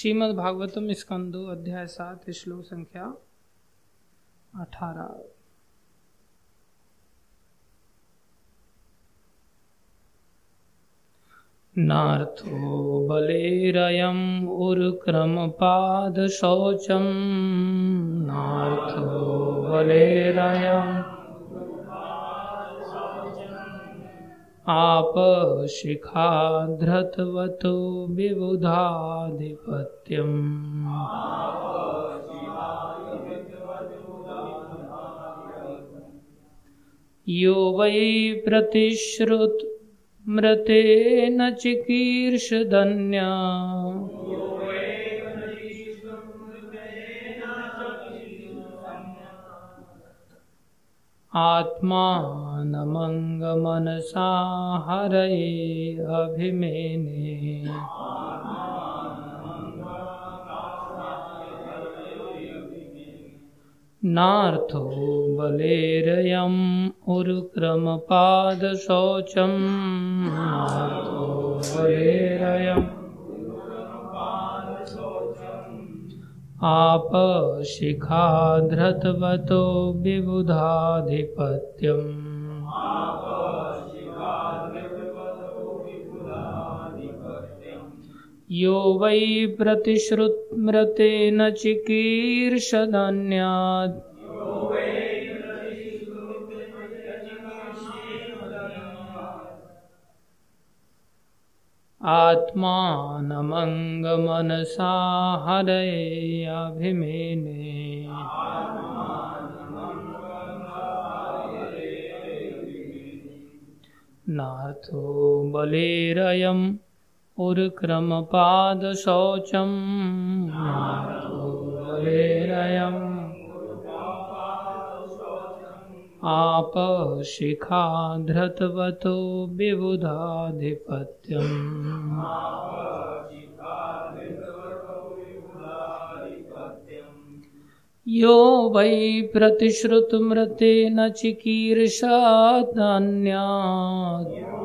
श्रीमद् भागवतम स्कंदो अध्याय सात श्लोक संख्या अठारह। नार्थो बलेरयम् उर्क्रमपादशौचम् नार्थो बलेरयम् आपशिखाधृतवतो विबुधाधिपत्यम्। यो वै प्रतिश्रुत मृतेन चिकीर्षधन्या। आत्मानमङ्गमनसा हरये अभिमेने। नार्थो बलेरयम् उरुक्रमपादशौचम् नार्थो बलेरयम् आपशिखाधृतवतो विबुधाधिपत्यम्। यो वै प्रतिश्रुत्मृतेन चिकीर्षदन्यात्। आत्मानमङ्गमनसा हरयाभिमेने नाथो बलेरयम् उर्क्रमपादशौचम्। नाथो बलेरयम् आपशिखाधृतवतो विबुधाधिपत्यम्। यो वै प्रतिश्रुतमृते न चिकीर्षादन्यात्।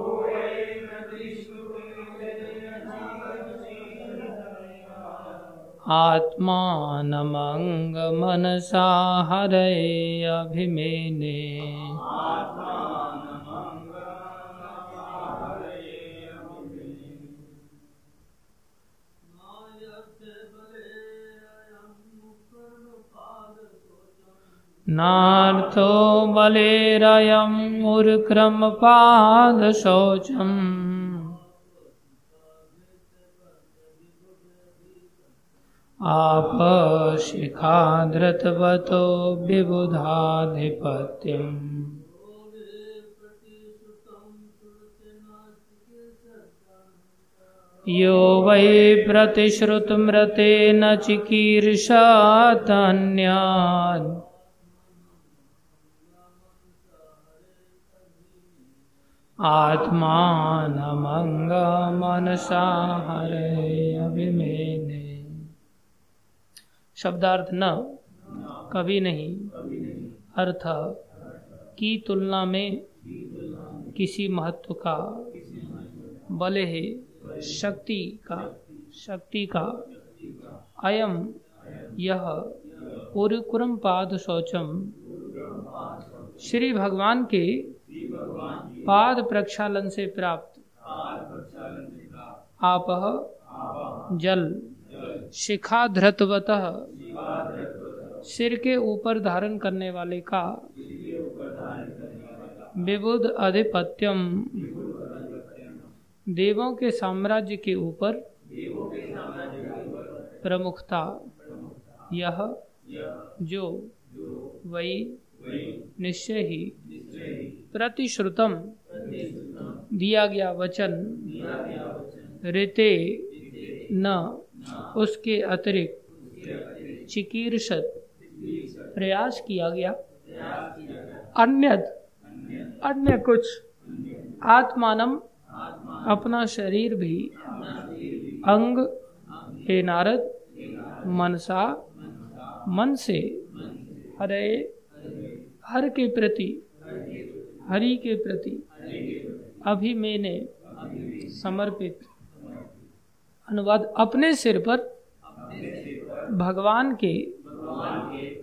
आत्मानमङ्गमनसा हरयेऽभिमेने नार्थो बलेरयम् उर्क्रमपादशौचम् आपशिखाधृतवतो विबुधाधिपत्यम्। यो वै प्रतिश्रुतमृतेन चिकीर्षातन्यात् आत्मानमङ्गमनसा हरे अभिमेने शब्दार्थ न, कभी नहीं। अर्थ, की तुलना में किसी महत्व का, बल है, शक्ति का शक्ति का। अयम, यह उरुकुरम पाद शौचम। श्री भगवान के पाद प्रक्षालन से प्राप्त। आप जल, शिखा धृतवत। सिर के ऊपर धारण करने वाले का विबुध अधिपत्यम देवों के साम्राज्य के ऊपर प्रमुखता। यह जो वही निश्चय ही प्रतिश्रुतम दिया गया वचन ऋते न उसके अतिरिक्त चिकीर्षत प्रयास किया गया। अन्य अन्य कुछ। आत्मानम। अपना शरीर भी। अंग। हे नारद। मनसा। मन से। हरे। हर के प्रति। हरि के प्रति। अभी मैंने समर्पित। अनुवाद अपने सिर पर। भगवान के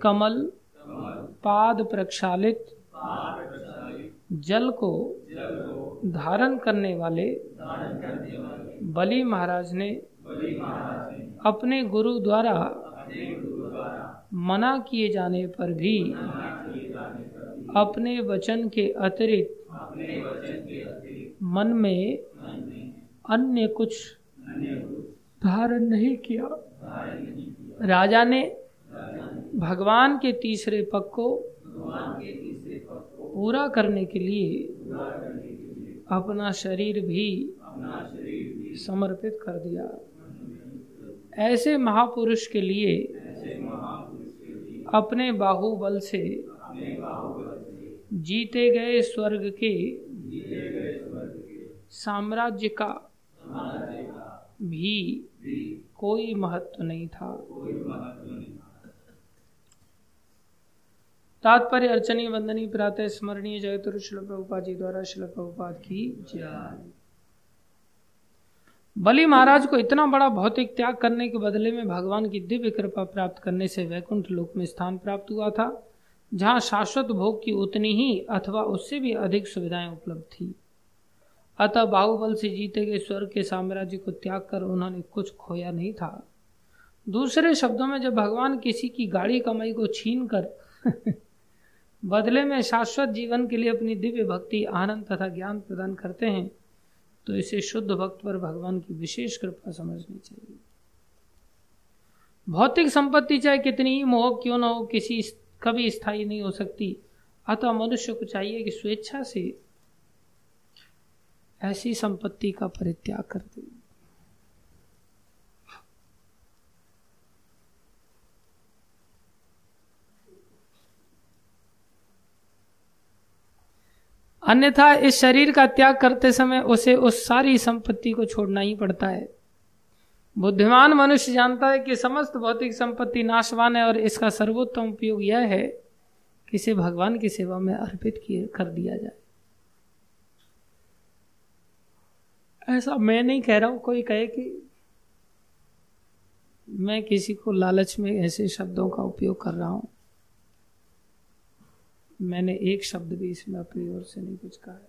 कमल पाद प्रक्षालित जल को धारण करने वाले बलि महाराज ने अपने गुरु द्वारा मना किए जाने पर भी अपने वचन के अतिरिक्त मन में अन्य कुछ धारण नहीं किया। राजा ने भगवान के तीसरे पग को पूरा करने के लिए अपना शरीर भी समर्पित कर दिया। ऐसे महापुरुष के लिए अपने बाहुबल से जीते गए स्वर्ग के साम्राज्य का भी कोई महत्व नहीं था। तात्पर्य अर्चनी वंदनी प्रातः स्मरणीय जगत शिल प्रभुपा जी द्वारा शिल प्रभुपाद की जय। बलि महाराज को इतना बड़ा भौतिक त्याग करने के बदले में भगवान की दिव्य कृपा प्राप्त करने से वैकुंठ लोक में स्थान प्राप्त हुआ था जहाँ शाश्वत भोग की उतनी ही अथवा उससे भी अधिक सुविधाएँ उपलब्ध थी। अतः बाहुबल से जीते गए स्वर्ग के साम्राज्य को त्याग कर उन्होंने कुछ खोया नहीं था। दूसरे शब्दों में जब भगवान किसी की गाड़ी कमाई को छीन कर बदले में शाश्वत जीवन के लिए अपनी दिव्य भक्ति आनंद तथा ज्ञान प्रदान करते हैं तो इसे शुद्ध भक्त पर भगवान की विशेष कृपा समझनी चाहिए। भौतिक संपत्ति चाहे कितनी ही मोह क्यों न हो किसी कभी स्थायी नहीं हो सकती। अतः मनुष्य को चाहिए कि स्वेच्छा से ऐसी संपत्ति का परित्याग कर दे। अन्यथा इस शरीर का त्याग करते समय उसे उस सारी संपत्ति को छोड़ना ही पड़ता है। बुद्धिमान मनुष्य जानता है कि समस्त भौतिक संपत्ति नाशवान है और इसका सर्वोत्तम उपयोग यह है कि इसे भगवान की सेवा में अर्पित कर दिया जाए। ऐसा मैं नहीं कह रहा हूँ, कोई कहे कि मैं किसी को लालच में ऐसे शब्दों का उपयोग कर रहा हूँ। मैंने एक शब्द भी इसमें अपनी ओर से नहीं कुछ कहा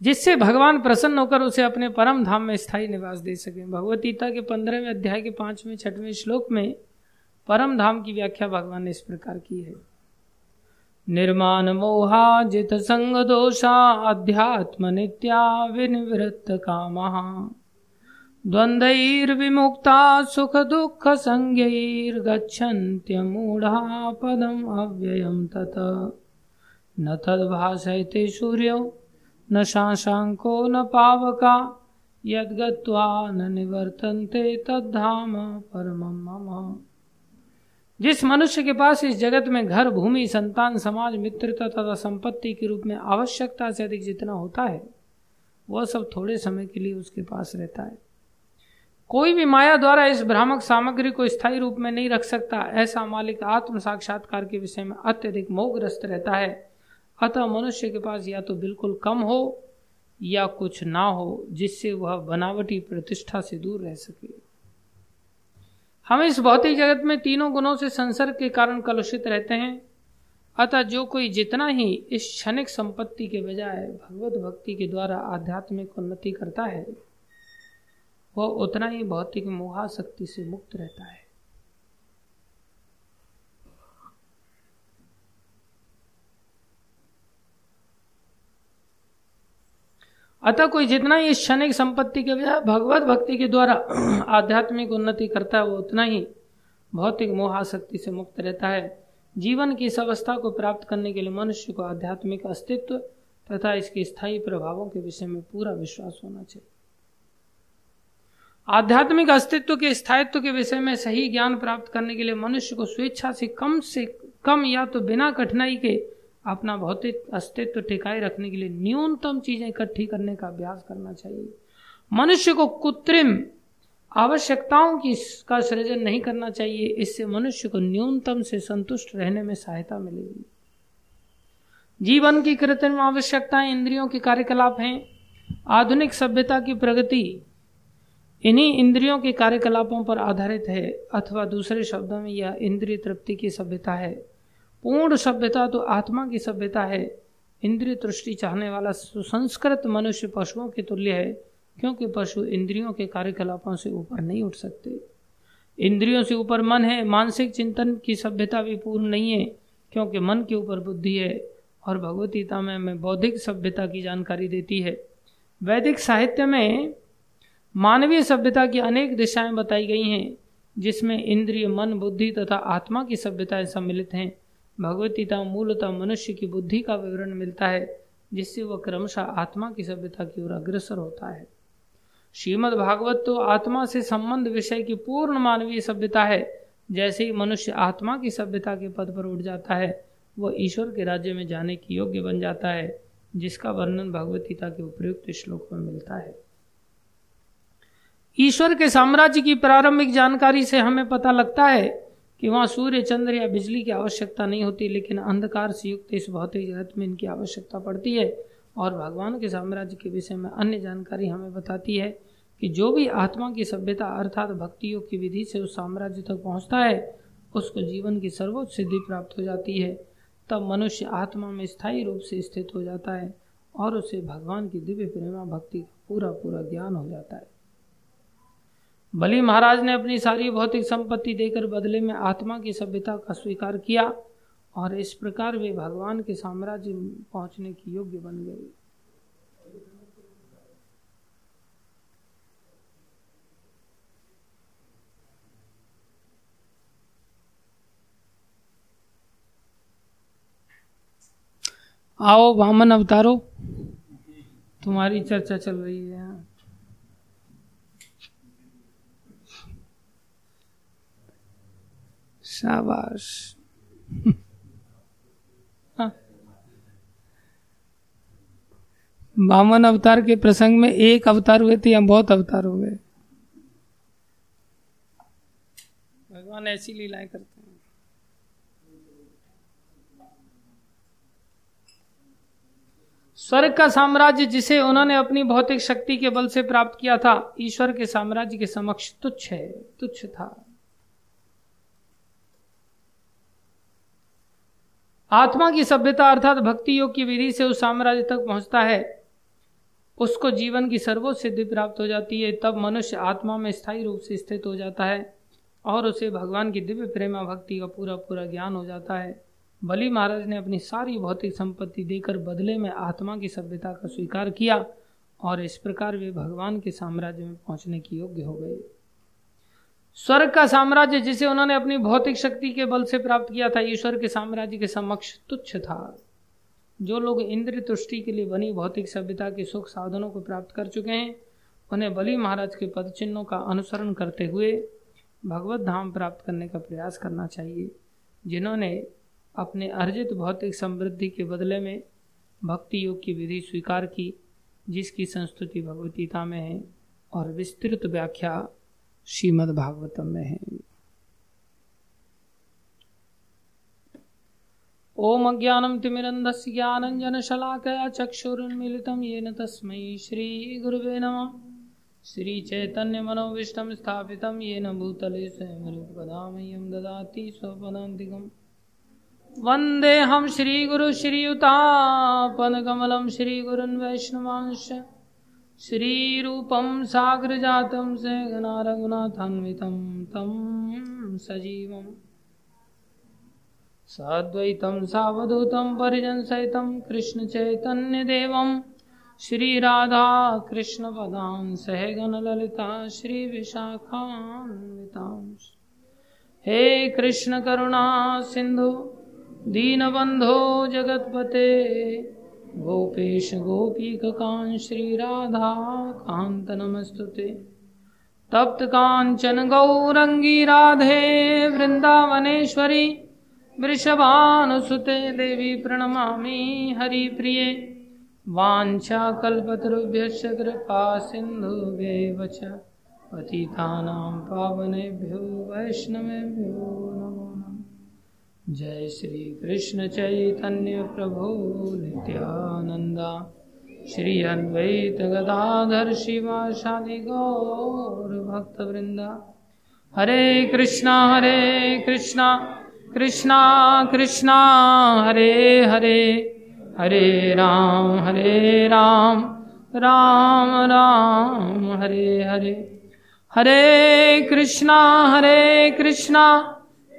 जिससे भगवान प्रसन्न होकर उसे अपने परम धाम में स्थायी निवास दे सके। भगवतीता के पंद्रहवें अध्याय के पाँचवें छठवें श्लोक में परम धाम की व्याख्या भगवान ने इस प्रकार की है। निर्माण मोहा, जित संग दोषा, अध्यात्म नित्या विनिवृत्त काम। द्वंद्वैर्विमुक्ता सुख दुख संज्ञैर्गच्छन्त्यमूढ़ा पदम अव्ययम तत। न तद्भाषयते सूर्यो, न शाशांको न पावका, यद्गत्वा न निवर्तन्ते तद्धाम परमं मम। जिस मनुष्य के पास इस जगत में घर, भूमि, संतान, समाज, मित्रता तथा संपत्ति के रूप में आवश्यकता से अधिक जितना होता है, वह सब थोड़े समय के लिए उसके पास रहता है। कोई भी माया द्वारा इस भ्रामक सामग्री को स्थायी रूप में नहीं रख सकता। ऐसा मालिक आत्म साक्षात्कार के विषय में अत्यधिक मोहग्रस्त रहता है। अतः मनुष्य के पास या तो बिल्कुल कम हो या कुछ ना हो, जिससे वह बनावटी प्रतिष्ठा से दूर रह सके। हम इस भौतिक जगत में तीनों गुणों से संसर्ग के कारण कलुषित रहते हैं। अतः जो कोई जितना ही इस क्षणिक संपत्ति के बजाय भगवत भक्ति के द्वारा आध्यात्मिक उन्नति करता है, वह उतना ही भौतिक मोहाशक्ति से मुक्त रहता है। अतः कोई जितना ही क्षणिक संपत्ति के बजाय भगवत भक्ति के द्वारा आध्यात्मिक उन्नति करता है, वो उतना ही भौतिक मोहाशक्ति से मुक्त रहता है। जीवन की इस अवस्था को प्राप्त करने के लिए मनुष्य को आध्यात्मिक अस्तित्व तथा इसके स्थायी प्रभावों के विषय में पूरा विश्वास होना चाहिए। आध्यात्मिक अस्तित्व के स्थायित्व के विषय में सही ज्ञान प्राप्त करने के लिए मनुष्य को स्वेच्छा से कम से कम या तो बिना कठिनाई के अपना भौतिक अस्तित्व टिकाए रखने के लिए न्यूनतम चीज़ें इकट्ठी करने का अभ्यास करना चाहिए। मनुष्य को कृत्रिम आवश्यकताओं की का सृजन नहीं करना चाहिए। इससे मनुष्य को न्यूनतम से संतुष्ट रहने में सहायता मिलेगी। जीवन की कृत्रिम आवश्यकताएँ इंद्रियों के कार्यकलाप हैं। आधुनिक सभ्यता की प्रगति इन्हीं इंद्रियों के कार्यकलापों पर आधारित है, अथवा दूसरे शब्दों में यह इंद्रिय तृप्ति की सभ्यता है। पूर्ण सभ्यता तो आत्मा की सभ्यता है। इंद्रिय तुष्टि चाहने वाला सुसंस्कृत मनुष्य पशुओं के तुल्य है, क्योंकि पशु इंद्रियों के कार्यकलापों से ऊपर नहीं उठ सकते। इंद्रियों से ऊपर मन है, मानसिक चिंतन की सभ्यता भी पूर्ण नहीं है, क्योंकि मन के ऊपर बुद्धि है, और भगवतीता में हमें बौद्धिक सभ्यता की जानकारी देती है। वैदिक साहित्य में मानवीय सभ्यता की अनेक दिशाएँ बताई गई हैं, जिसमें इंद्रिय, मन, बुद्धि तथा आत्मा की सभ्यताएँ सम्मिलित हैं। भगवतीता मूलतः मनुष्य की बुद्धि का विवरण मिलता है, जिससे वह क्रमशः आत्मा की सभ्यता की ओर अग्रसर होता है। श्रीमद भागवत तो आत्मा से संबंध विषय की पूर्ण मानवीय सभ्यता है। जैसे ही मनुष्य आत्मा की सभ्यता के पद पर उठ जाता है, वह ईश्वर के राज्य में जाने की योग्य बन जाता है, जिसका वर्णन भगवतीता के उपयुक्त श्लोक में मिलता है। ईश्वर के साम्राज्य की प्रारंभिक जानकारी से हमें पता लगता है कि वहाँ सूर्य, चंद्र या बिजली की आवश्यकता नहीं होती, लेकिन अंधकार से युक्त इस भौतिक जगत में इनकी आवश्यकता पड़ती है। और भगवान के साम्राज्य के विषय में अन्य जानकारी हमें बताती है कि जो भी आत्मा की सभ्यता अर्थात भक्ति योग की विधि से उस साम्राज्य तक पहुँचता है, उसको जीवन की सर्वोच्च सिद्धि प्राप्त हो जाती है। तब मनुष्य आत्मा में स्थायी रूप से स्थित हो जाता है और उसे भगवान की दिव्य प्रेमा भक्ति का पूरा पूरा ज्ञान हो जाता है। बलि महाराज ने अपनी सारी भौतिक संपत्ति देकर बदले में आत्मा की सभ्यता का स्वीकार किया और इस प्रकार वे भगवान के साम्राज्य पहुँचने की योग्य बन गए। आओ वामन अवतारो, तुम्हारी चर्चा चल रही है। शाबाश बामन अवतार के प्रसंग में एक अवतार हुए थे या बहुत अवतार हो गए? भगवान ऐसी लीलाएँ करते हैं। स्वर्ग का साम्राज्य जिसे उन्होंने अपनी भौतिक शक्ति के बल से प्राप्त किया था ईश्वर के साम्राज्य के समक्ष तुच्छ है तुच्छ था। आत्मा की सभ्यता अर्थात भक्ति योग की विधि से उस साम्राज्य तक पहुँचता है। उसको जीवन की सर्वोच्च सिद्धि प्राप्त हो जाती है, तब मनुष्य आत्मा में स्थायी रूप से स्थित हो जाता है और उसे भगवान की दिव्य प्रेमा भक्ति का पूरा पूरा ज्ञान हो जाता है। बलि महाराज ने अपनी सारी भौतिक संपत्ति देकर बदले में आत्मा की सभ्यता का स्वीकार किया और इस प्रकार वे भगवान के साम्राज्य में पहुँचने की योग्य हो गए। स्वर्ग का साम्राज्य जिसे उन्होंने अपनी भौतिक शक्ति के बल से प्राप्त किया था, ईश्वर के साम्राज्य के समक्ष तुच्छ था। जो लोग इंद्र तुष्टि के लिए बनी भौतिक सभ्यता के सुख साधनों को प्राप्त कर चुके हैं, उन्हें बलि महाराज के पद चिन्हों का अनुसरण करते हुए भगवत धाम प्राप्त करने का प्रयास करना चाहिए, जिन्होंने अपने अर्जित भौतिक समृद्धि के बदले में भक्ति योग की विधि स्वीकार की, जिसकी संस्तुति भगवतीता में है, और विस्तृत व्याख्या श्रीमद् भागवतम में है। ओम अज्ञानम तिमिरन्धस्य ज्ञानञ्जनशलाकया चक्षुरुन्मीलितं येन तस्मै श्रीगुरुवे नमः। श्रीचैतन्यमनोविष्टं स्थापितं येन भूतले स्वयं ददाति स्वपदान्तिकम्। वन्देऽहं श्रीगुरुश्रीयुतापनकमलं श्रीगुरुन् वैष्णवांश श्रीरूपं साग्रजातं सहगना रघुनाथान्वितं तं सजीवम् साद्वैतं सावधूतं परिजनसहितं कृष्णचैतन्यदेवं। श्रीराधाकृष्णपदां सहगणललिता श्रीविशाखान्वितांश हे कृष्णकरुणा सिन्धु, दीनबन्धो जगत्पते। गोपेश गोपीकान् श्रीराधा कान्त नमस्तु ते तप्त काञ्चन गौरङ्गी राधे वृन्दावनेश्वरी वृषभानुसुते देवी प्रणमामि हरिप्रिये। वाञ्छाकल्पतरुभ्यश्च कृपा सिन्धुभ्यैव च। पावनेभ्यो वैष्णवेभ्यो नमो जय श्री कृष्ण चैतन्य प्रभु नित्यानंदा। श्री अद्वैत गदाधर शिवाशादि गौर भक्त वृंदा हरे कृष्णा हरे कृष्णा कृष्णा कृष्णा, हरे हरे। हरे राम हरे राम राम राम, हरे हरे। हरे कृष्णा हरे कृष्णा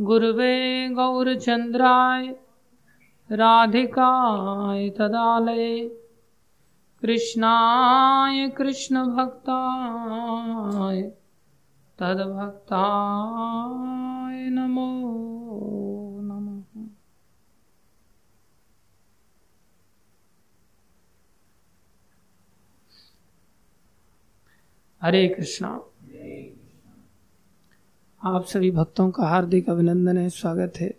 गुरुवे गौरचंद्राय राधिकाय तदालये कृष्णाय कृष्णभक्ताय तद्भक्ताय नमो नमः। हरे कृष्णा। आप सभी भक्तों का हार्दिक अभिनंदन है, स्वागत है।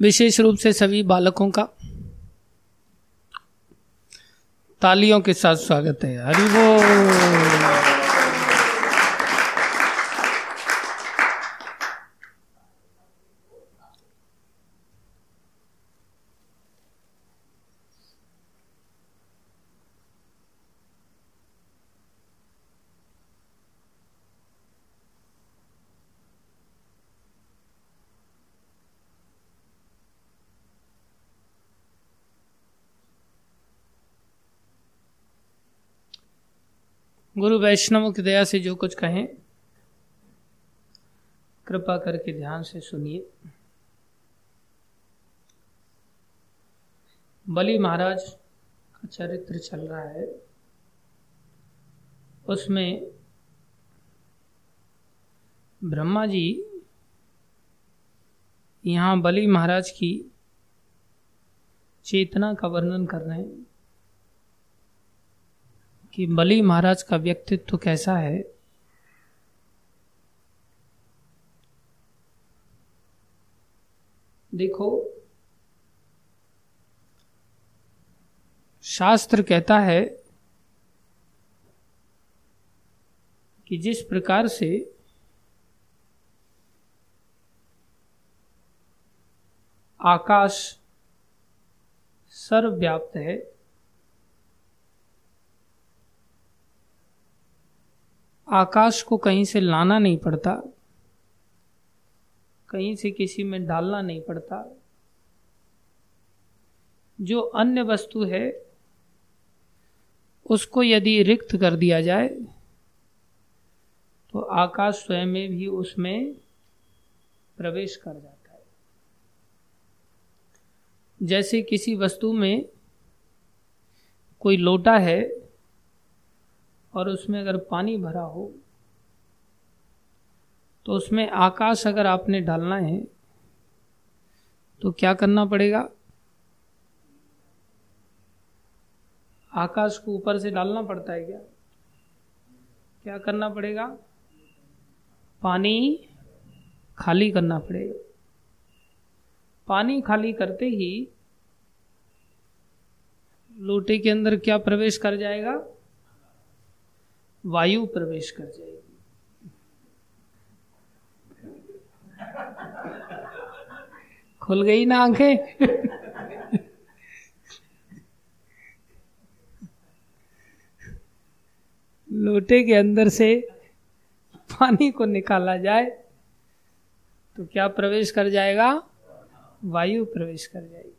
विशेष रूप से सभी बालकों का तालियों के साथ स्वागत है। हरि वो गुरु वैष्णव की दया से जो कुछ कहें, कृपा करके ध्यान से सुनिए। बलि महाराज का चरित्र चल रहा है। उसमें ब्रह्मा जी यहाँ बलि महाराज की चेतना का वर्णन कर रहे हैं। कि बलि महाराज का व्यक्तित्व कैसा है? देखो, शास्त्र कहता है कि जिस प्रकार से आकाश सर्वव्याप्त है आकाश को कहीं से लाना नहीं पड़ता, कहीं से किसी में डालना नहीं पड़ता। जो अन्य वस्तु है, उसको यदि रिक्त कर दिया जाए तो आकाश स्वयं में भी उसमें प्रवेश कर जाता है। जैसे किसी वस्तु में कोई लोटा है और उसमें अगर पानी भरा हो तो उसमें आकाश अगर आपने डालना है तो क्या करना पड़ेगा? आकाश को ऊपर से डालना पड़ता है क्या? क्या करना पड़ेगा? पानी खाली करना पड़ेगा। पानी खाली करते ही लोटे के अंदर क्या प्रवेश कर जाएगा? वायु प्रवेश कर जाएगी। खुल गई ना आँखें? लोटे के अंदर से पानी को निकाला जाए तो क्या प्रवेश कर जाएगा? वायु प्रवेश कर जाएगी।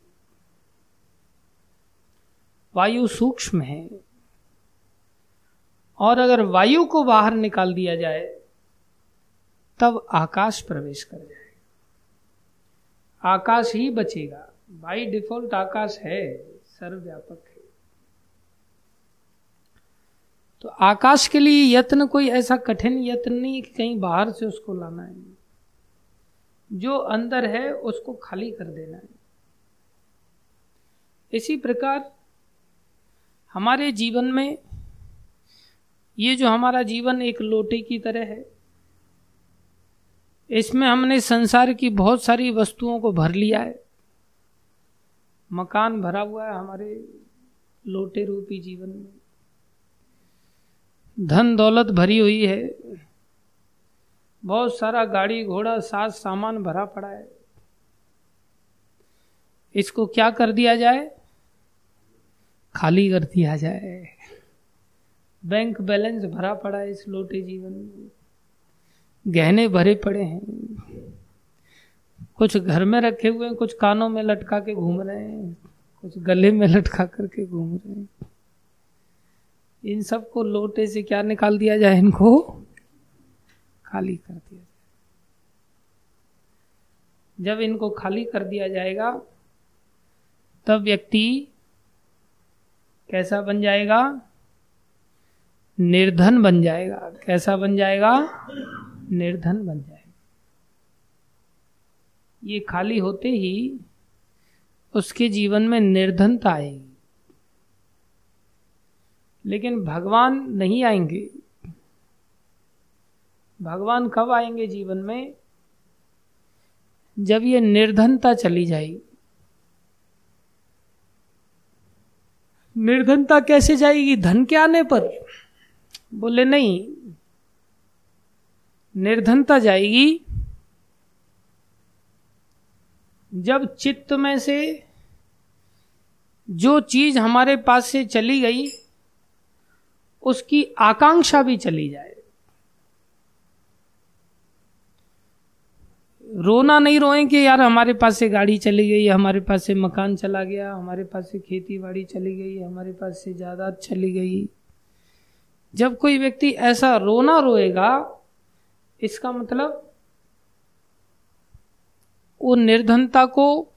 वायु सूक्ष्म है। और अगर वायु को बाहर निकाल दिया जाए, तब आकाश प्रवेश कर जाएगा आकाश ही बचेगा। बाई डिफ़ॉल्ट आकाश है, सर्वव्यापक है। तो आकाश के लिए यत्न कोई ऐसा कठिन यत्न नहीं कि कहीं बाहर से उसको लाना है। जो अंदर है, उसको खाली कर देना है। इसी प्रकार, हमारे जीवन में ये जो हमारा जीवन एक लोटे की तरह है, इसमें हमने संसार की बहुत सारी वस्तुओं को भर लिया है। मकान भरा हुआ है हमारे लोटे रूपी जीवन में। धन दौलत भरी हुई है। बहुत सारा गाड़ी घोड़ा, साज सामान भरा पड़ा है। इसको क्या कर दिया जाए? खाली कर दिया जाए। बैंक बैलेंस भरा पड़ा है इस लोटे जीवन में। गहने भरे पड़े हैं। कुछ घर में रखे हुए हैं, कुछ कानों में लटका के घूम रहे हैं, कुछ गले में लटका करके घूम रहे हैं। इन सबको लोटे से क्या निकाल दिया जाए इनको? खाली कर दिया जाए। जब इनको खाली कर दिया जाएगा, तब व्यक्ति कैसा बन जाएगा? निर्धन बन जाएगा। कैसा बन जाएगा? निर्धन बन जाएगा। ये खाली होते ही उसके जीवन में निर्धनता आएगी। लेकिन भगवान नहीं आएँगे। भगवान कब आएँगे जीवन में? जब ये निर्धनता चली जाएगी। निर्धनता कैसे जाएगी? धन के आने पर। बोले, नहीं, निर्धनता जाएगी जब चित्त में से जो चीज़ हमारे पास से चली गई, उसकी आकांक्षा भी चली जाए। रोना नहीं रोए कि यार, हमारे पास से गाड़ी चली गई, हमारे पास से मकान चला गया, हमारे पास से खेती बाड़ी चली गई, हमारे पास से जायदाद चली गई। जब कोई व्यक्ति ऐसा रोना रोएगा, इसका मतलब वो निर्धनता को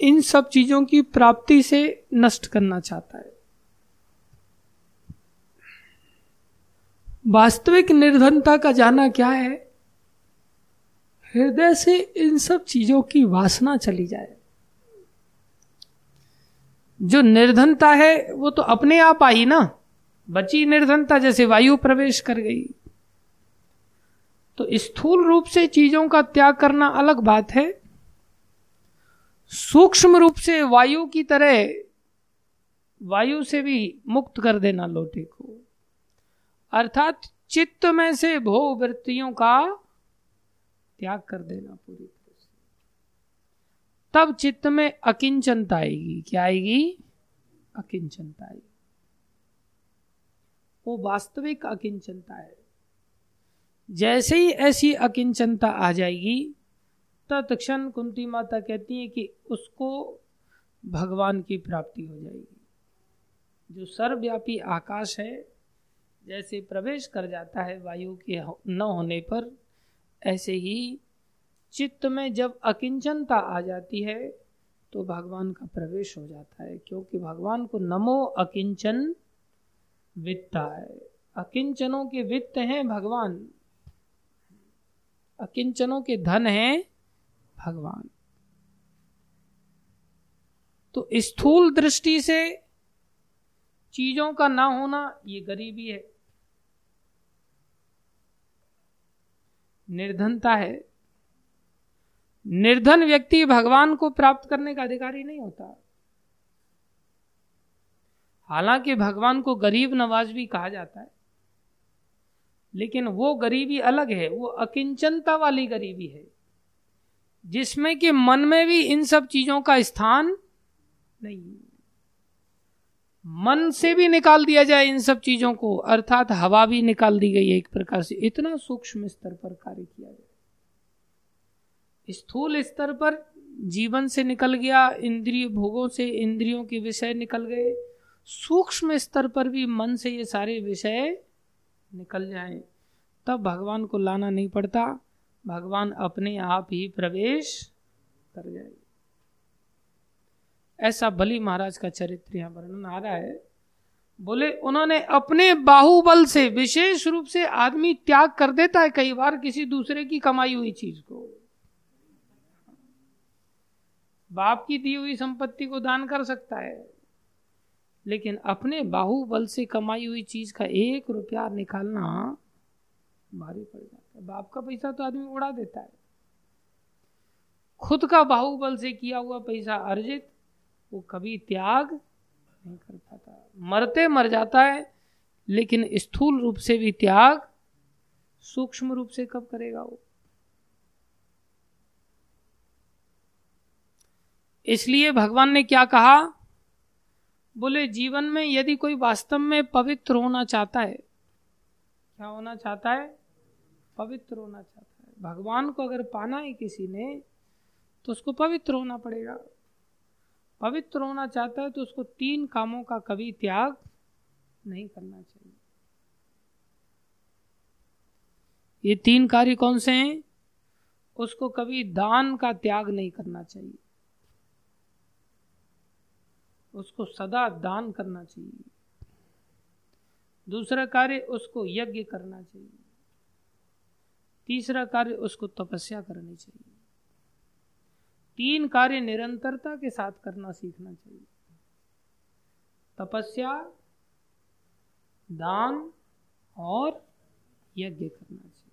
इन सब चीज़ों की प्राप्ति से नष्ट करना चाहता है। वास्तविक निर्धनता का जाना क्या है? हृदय से इन सब चीज़ों की वासना चली जाए। जो निर्धनता है, वो तो अपने आप आई ना। बची निर्धनता जैसे वायु प्रवेश कर गई। तो स्थूल रूप से चीज़ों का त्याग करना अलग बात है। सूक्ष्म रूप से वायु की तरह वायु से भी मुक्त कर देना लोटे को। अर्थात चित्त में से भोग वृत्तियों का त्याग कर देना पूरी तरह से। तब चित्त में अकिंचनता आएगी। क्या आएगी? अकिंचनता आएगी। वो वास्तविक अकिंचनता है। जैसे ही ऐसी अकिंचनता आ जाएगी, तत्क्षण कुंती माता कहती है कि उसको भगवान की प्राप्ति हो जाएगी। जो सर्वव्यापी आकाश है, जैसे प्रवेश कर जाता है वायु के न होने पर, ऐसे ही चित्त में जब अकिंचनता आ जाती है तो भगवान का प्रवेश हो जाता है, क्योंकि भगवान को नमो अकिंचन वित्ता है। अकिंचनों के वित्त हैं भगवान। अकिंचनों के धन है भगवान। तो स्थूल दृष्टि से चीज़ों का ना होना ये गरीबी है। निर्धनता है। निर्धन व्यक्ति भगवान को प्राप्त करने का अधिकारी नहीं होता। हालाँकि भगवान को गरीब नवाज़ भी कहा जाता है, लेकिन वो गरीबी अलग है, वो अकिंचनता वाली गरीबी है, जिसमें कि मन में भी इन सब चीज़ों का स्थान नहीं मन से भी निकाल दिया जाए इन सब चीज़ों को, अर्थात हवा भी निकाल दी गई है एक प्रकार से, इतना सूक्ष्म स्तर पर कार्य किया जाए। स्थूल स्तर पर जीवन से निकल गया, इंद्रिय भोगों से इंद्रियों के विषय निकल गए सूक्ष्म स्तर पर भी मन से ये सारे विषय निकल जाए। तब भगवान को लाना नहीं पड़ता। भगवान अपने आप ही प्रवेश कर जाए। ऐसा बलि महाराज का चरित्र यहाँ वर्णन आ रहा है। बोले, उन्होंने अपने बाहुबल से विशेष रूप से आदमी त्याग कर देता है कई बार किसी दूसरे की कमाई हुई चीज़ को। बाप की दी हुई संपत्ति को दान कर सकता है। लेकिन अपने बाहुबल से कमाई हुई चीज़ का एक रुपया निकालना भारी पड़ जाता है। बाप का पैसा तो आदमी उड़ा देता है। खुद का बाहुबल से किया हुआ पैसा अर्जित, वो कभी त्याग नहीं कर पाता। मरते मर जाता है, लेकिन स्थूल रूप से भी त्याग, सूक्ष्म रूप से कब करेगा वो? इसलिए भगवान ने क्या कहा? बोले, जीवन में यदि कोई वास्तव में पवित्र होना चाहता है, क्या होना चाहता है? पवित्र होना चाहता है। भगवान को अगर पाना है किसी ने तो उसको पवित्र होना पड़ेगा। पवित्र होना चाहता है तो उसको तीन कामों का कभी त्याग नहीं करना चाहिए। ये तीन कार्य कौन से हैं? उसको कभी दान का त्याग नहीं करना चाहिए। उसको सदा दान करना चाहिए। दूसरा कार्य उसको यज्ञ करना चाहिए। तीसरा कार्य उसको तपस्या करनी चाहिए। तीन कार्य निरंतरता के साथ करना सीखना चाहिए। तपस्या, दान और यज्ञ करना चाहिए।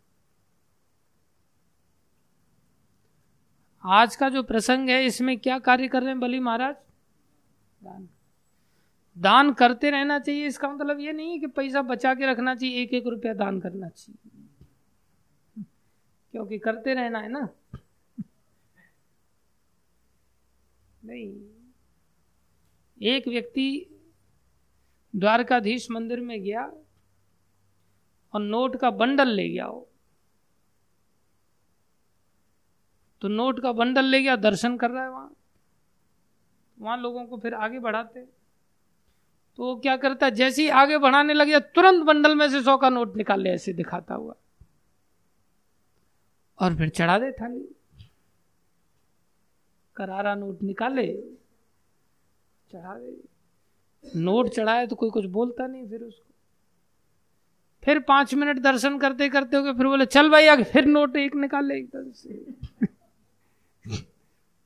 आज का जो प्रसंग है, इसमें क्या कार्य कर रहे हैं बली महाराज? दान। दान करते रहना चाहिए, इसका मतलब ये नहीं है कि पैसा बचा के रखना चाहिए, एक एक रुपया दान करना चाहिए। क्योंकि करते रहना है ना। नहीं। एक व्यक्ति द्वारकाधीश मंदिर में गया और नोट का बंडल ले गया वो तो नोट का बंडल ले गया, दर्शन कर रहा है वहाँ। वहाँ लोगों को फिर आगे बढ़ाते। तो वो क्या करता जैसे ही आगे बढ़ाने लगे, तुरंत बंडल में से सौ का नोट निकाल ले, ऐसे दिखाता हुआ। और फिर चढ़ा दे थाली। करारा नोट निकाले, चढ़ा दे। नोट चढ़ाए तो कोई कुछ बोलता नहीं फिर उसको। फिर पाँच मिनट दर्शन करते करते हो गए, फिर बोले, चल भाई, आगे फिर नोट एक निकाल ले एकदम से।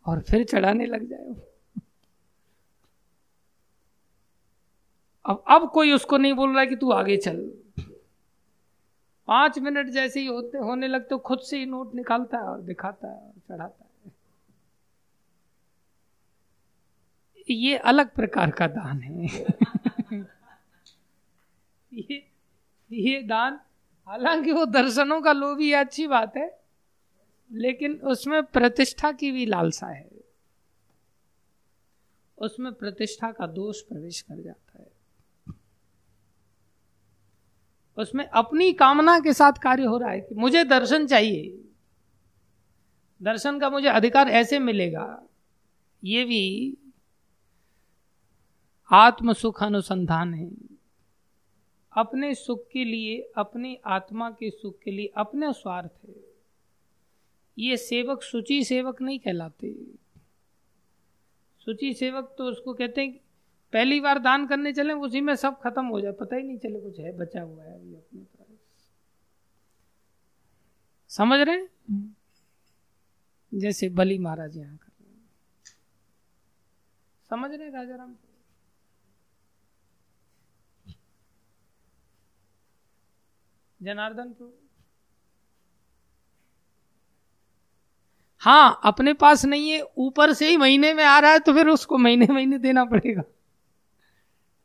और फिर चढ़ाने लग जाए अब अब कोई उसको नहीं बोल रहा है कि तू आगे चल। पाँच मिनट जैसे ही होते, होने लगते, खुद से ही नोट निकालता है और दिखाता है और चढ़ाता है। ये अलग प्रकार का दान है। ये ये दान, हालाँकि वो दर्शनों का लोभी अच्छी बात है, लेकिन उसमें प्रतिष्ठा की भी लालसा है। उसमें प्रतिष्ठा का दोष प्रवेश कर जाता है। उसमें अपनी कामना के साथ कार्य हो रहा है कि मुझे दर्शन चाहिए। दर्शन का मुझे अधिकार ऐसे मिलेगा, ये भी आत्म सुख अनुसंधान है। अपने सुख के लिए, अपनी आत्मा के सुख के लिए अपने स्वार्थ है। ये सेवक सुचि सेवक नहीं कहलाते। सुचि सेवक तो उसको कहते हैं पहली बार दान करने चले, उसी में सब खत्म हो जाए। पता ही नहीं चले कुछ है, बचा हुआ है अभी अपने समझ रहे जैसे बली महाराज यहाँ कर रहे समझ रहे राजा राम जनार्दन प्रभु हाँ अपने पास नहीं है, ऊपर से ही महीने में आ रहा है तो फिर उसको महीने महीने देना पड़ेगा।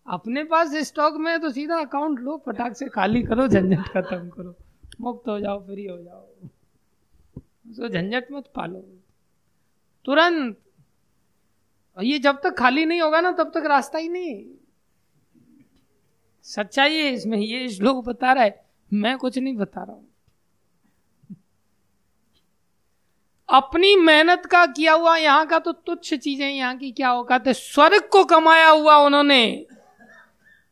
अपने पास स्टॉक में है तो सीधा अकाउंट लो, फटाक से खाली करो, झंझट खत्म करो। मुक्त हो जाओ, फ्री हो जाओ। तो झंझट मत पालो। तुरंत, ये जब तक खाली नहीं होगा ना, तब तक रास्ता ही नहीं। सच्चाई है इसमें, ये श्लोक बता रहा है, मैं कुछ नहीं बता रहा हूँ। अपनी मेहनत का किया हुआ यहाँ का तो तुच्छ चीज़ें यहाँ की क्या होगा स्वर्ग को कमाया हुआ उन्होंने।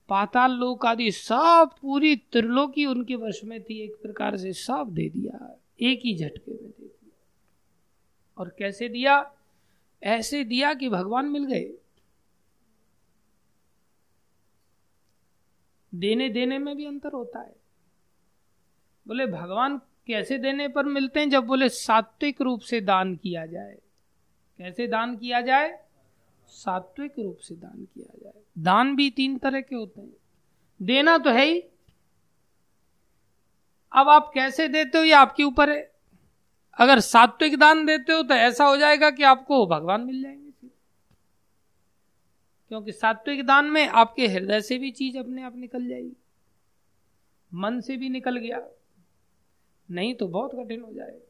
पाताल लोक आदि सब पूरी त्रिलोकी उनके वश में थी, एक प्रकार से सब दे दिया, एक ही झटके में दे दिया। और कैसे दिया? ऐसे दिया कि भगवान मिल गए। देने देने में भी अंतर होता है। बोले, भगवान कैसे देने पर मिलते हैं जब बोले, सात्विक रूप से दान किया जाए? कैसे दान किया जाए? सात्विक रूप से दान किया जाए। दान भी तीन तरह के होते हैं। देना तो है ही। अब आप कैसे देते हो ये आपके ऊपर है। अगर सात्विक दान देते हो तो ऐसा हो जाएगा कि आपको भगवान मिल जाएँगे क्योंकि सात्विक दान में आपके हृदय से भी चीज़ अपने आप निकल जाएगी। मन से भी निकल गया। नहीं तो बहुत कठिन हो जाएगा।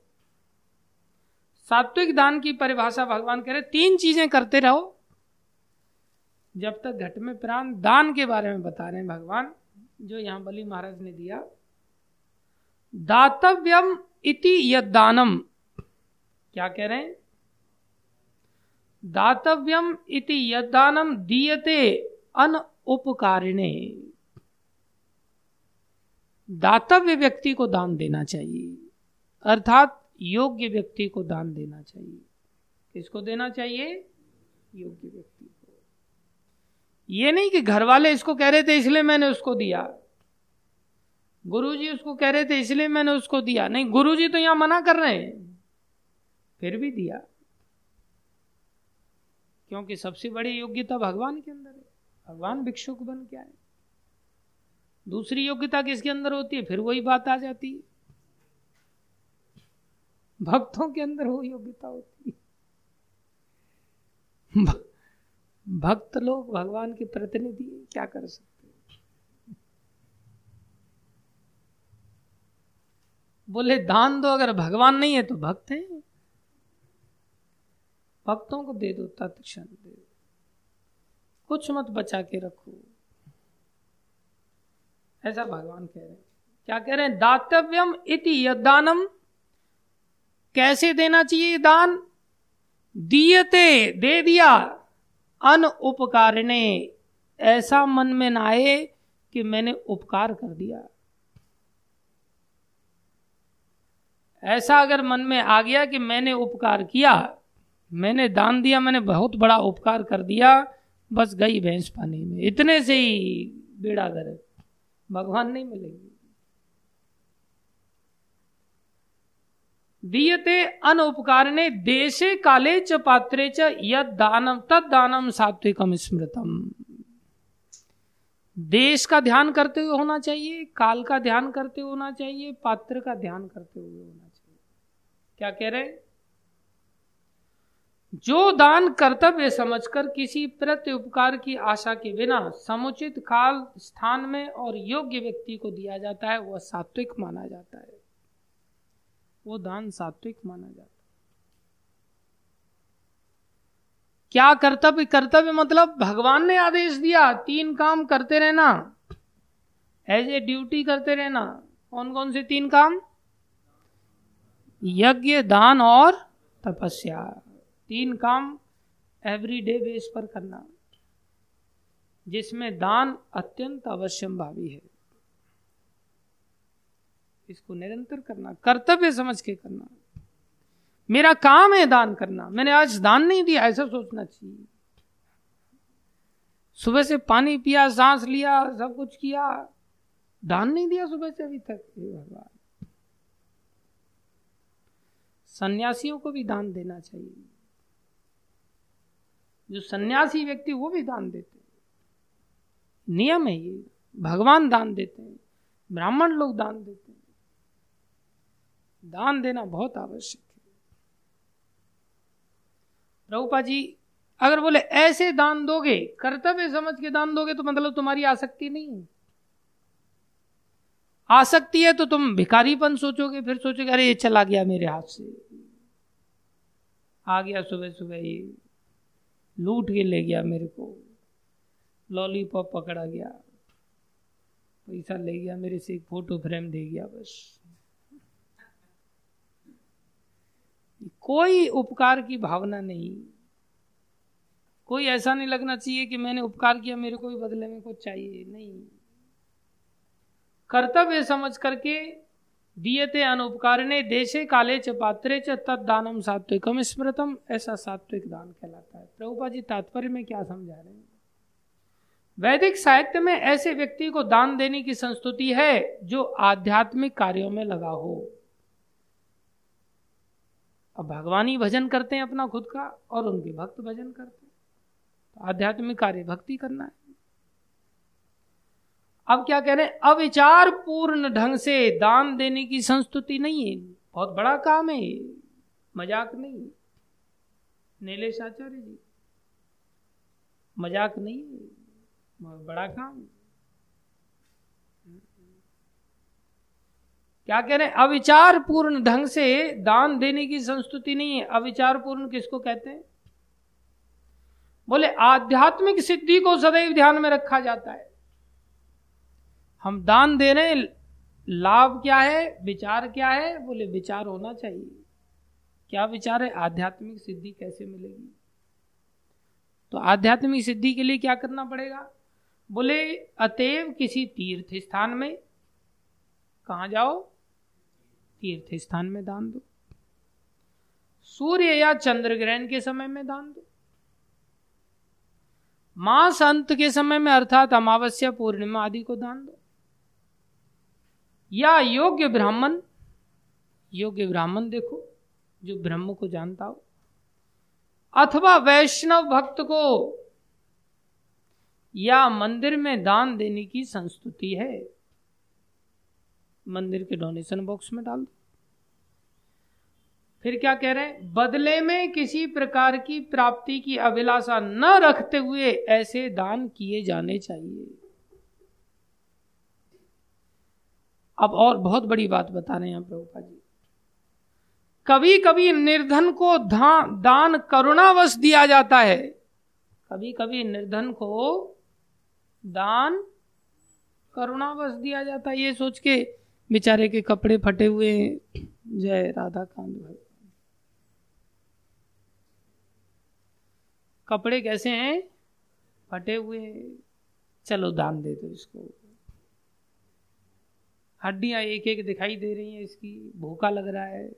सात्विक दान की परिभाषा भगवान कह रहे तीन चीज़ें करते रहो। जब तक घट में प्राण दान के बारे में बता रहे हैं भगवान, जो यहाँ बलि महाराज ने दिया, दातव्यम इति यदानम क्या कह रहे हैं? दातव्यम इति यदानम दीयते अन उपकारिणे। दातव्य व्यक्ति को दान देना चाहिए, अर्थात योग्य व्यक्ति को दान देना चाहिए। किसको देना चाहिए? योग्य व्यक्ति ये नहीं कि घर वाले इसको कह रहे थे, इसलिए मैंने उसको दिया। गुरुजी उसको कह रहे थे, इसलिए मैंने उसको दिया। नहीं, गुरुजी तो यहाँ मना कर रहे हैं। फिर भी दिया। क्योंकि सबसे बड़ी योग्यता भगवान के अंदर है। भगवान भिक्षुक बन के आए। दूसरी योग्यता किसके अंदर होती है? फिर वही बात आ जाती है। भक्तों के अंदर वो योग्यता होती है। भक्त लोग भगवान के प्रतिनिधि क्या कर सकते बोले, दान दो, अगर भगवान नहीं है तो भक्त हैं। भक्तों को दे दो तत्क्षण दे दो। कुछ मत बचा के रखो। ऐसा भगवान कह रहे हैं। क्या कह रहे हैं? दातव्यम इति यदानम कैसे देना चाहिए दान? दियते, दे दिया। अन उपकार ने ऐसा मन में ना आए कि मैंने उपकार कर दिया। ऐसा अगर मन में आ गया कि मैंने उपकार किया, मैंने दान दिया, मैंने बहुत बड़ा उपकार कर दिया, बस गई भैंस पानी में। इतने से ही बेड़ा गर भगवान नहीं मिलेंगे। दीयते अन उपकारणे देशे काले च पात्रे च यद दानम तद दानम सात्विकम स्मृतम। देश का ध्यान करते हुए होना चाहिए, काल का ध्यान करते हुए होना चाहिए, पात्र का ध्यान करते हुए होना चाहिए। क्या कह रहे हैं? जो दान कर्तव्य समझकर किसी प्रति उपकार की आशा के बिना समुचित काल, स्थान में और योग्य व्यक्ति को दिया जाता है, वह सात्विक माना जाता है। वो दान सात्विक माना जाता क्या कर्तव्य कर्तव्य मतलब भगवान ने आदेश दिया, तीन काम करते रहना। एज ए ड्यूटी करते रहना। कौन कौन से तीन काम? यज्ञ, दान और तपस्या। तीन काम एवरी डे बेस पर करना। जिसमें दान अत्यंत अवश्यम भावी है। इसको निरंतर करना, कर्तव्य समझ के करना। मेरा काम है दान करना। मैंने आज दान नहीं दिया, ऐसा सोचना चाहिए। सुबह से पानी पिया, सांस लिया, सब कुछ किया। दान नहीं दिया सुबह से अभी तक भगवान। सन्यासियों को भी दान देना चाहिए। जो सन्यासी व्यक्ति, वो भी दान देते हैं। नियम है ये। भगवान दान देते हैं। ब्राह्मण लोग दान देते हैं। दान देना बहुत आवश्यक है। प्रभुपा जी अगर बोले, ऐसे दान दोगे, कर्तव्य समझ के दान दोगे तो मतलब तुम्हारी आसक्ति नहीं है। आसक्ति है तो तुम भिखारीपन सोचोगे, फिर सोचोगे, अरे, ये चला गया मेरे हाथ से। आ गया सुबह सुबह ये। लूट के ले गया मेरे को। लॉलीपॉप पकड़ा गया। पैसा ले गया मेरे से, एक फ़ोटो फ्रेम दे गया बस। कोई उपकार की भावना नहीं। कोई ऐसा नहीं लगना चाहिए कि मैंने उपकार किया, मेरे को भी बदले में कुछ चाहिए। नहीं। कर्तव्य समझ करके दियते अनुपकारणे देशे काले च पात्रे च तद दानम सात्विकम स्मृतम, ऐसा सात्विक दान कहलाता है। प्रभुपा जी, तात्पर्य में क्या समझा रहे हैं? वैदिक साहित्य में ऐसे व्यक्ति को दान देने की संस्तुति है जो आध्यात्मिक कार्यों में लगा हो। अब भगवान ही भजन करते हैं अपना खुद का, और उनके भक्त भजन करते हैं। तो आध्यात्मिक कार्य भक्ति करना है। अब क्या कह रहे हैं? अविचार पूर्ण ढंग से दान देने की संस्तुति नहीं है। बहुत बड़ा काम है। मज़ाक नहीं नीलेश आचार्य जी, मज़ाक नहीं बहुत बड़ा काम क्या कह रहे हैं? अविचार पूर्ण ढंग से दान देने की संस्तुति नहीं है। अविचार पूर्ण किसको कहते हैं? बोले, आध्यात्मिक सिद्धि को सदैव ध्यान में रखा जाता है। हम दान दे रहे हैं, लाभ क्या है? विचार क्या है? बोले, विचार होना चाहिए। क्या विचार है? आध्यात्मिक सिद्धि कैसे मिलेगी? तो आध्यात्मिक सिद्धि के लिए क्या करना पड़ेगा? बोले, अतएव किसी तीर्थ स्थान में कहा जाओ? तीर्थ स्थान में दान दो। सूर्य या चंद्र ग्रहण के समय में दान दो। मास अंत के समय में अर्थात अमावस्या, पूर्णिमा आदि को दान दो। या योग्य ब्राह्मण योग्य ब्राह्मण देखो, जो ब्रह्म को जानता हो। अथवा वैष्णव भक्त को या मंदिर में दान देने की संस्तुति है। मंदिर के डोनेशन बॉक्स में डाल दो। फिर क्या कह रहे हैं? बदले में किसी प्रकार की प्राप्ति की अभिलाषा न रखते हुए ऐसे दान किए जाने चाहिए। अब और बहुत बड़ी बात बता रहे हैं प्रभुपा जी। कभी कभी निर्धन को दान करुणावश दिया जाता है। कभी कभी निर्धन को दान करुणावश दिया जाता है। ये सोच के बेचारे के कपड़े फटे हुए जय राधा कांत भाई। कपड़े कैसे हैं? फटे हुए चलो दान दे दो इसको। हड्डियाँ एक एक दिखाई दे रही हैं इसकी। भूखा लग रहा है।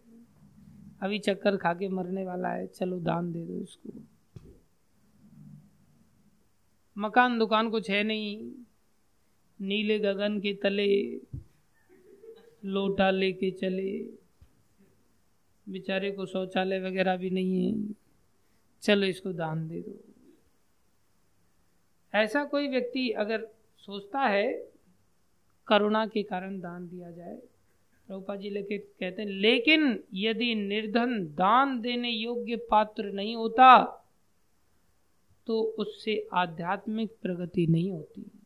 अभी चक्कर खा के मरने वाला है। चलो दान दे दो इसको। मकान दुकान कुछ है नहीं। नीले गगन के तले लोटा लेके चले। बेचारे को शौचालय वगैरह भी नहीं है। चलो इसको दान दे दो। ऐसा कोई व्यक्ति अगर सोचता है, करुणा के कारण दान दिया जाए प्रभुपा जी लेके कहते हैं, लेकिन यदि निर्धन दान देने योग्य पात्र नहीं होता तो उससे आध्यात्मिक प्रगति नहीं होती।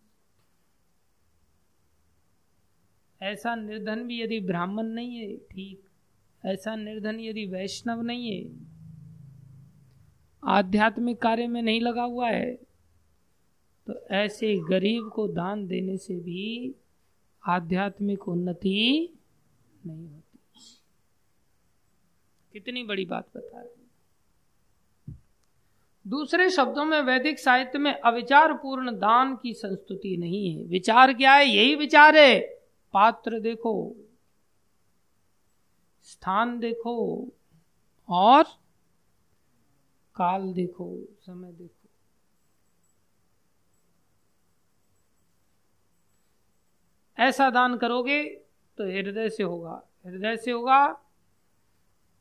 ऐसा निर्धन भी यदि ब्राह्मण नहीं है, ठीक। ऐसा निर्धन यदि वैष्णव नहीं है, आध्यात्मिक कार्य में नहीं लगा हुआ है तो ऐसे गरीब को दान देने से भी आध्यात्मिक उन्नति नहीं होती। कितनी बड़ी बात बता रहे दूसरे शब्दों में वैदिक साहित्य में अविचार पूर्ण दान की संस्तुति नहीं है। विचार क्या है? यही विचार है। पात्र देखो, स्थान देखो और काल देखो, समय देखो। ऐसा दान करोगे तो हृदय से होगा। हृदय से होगा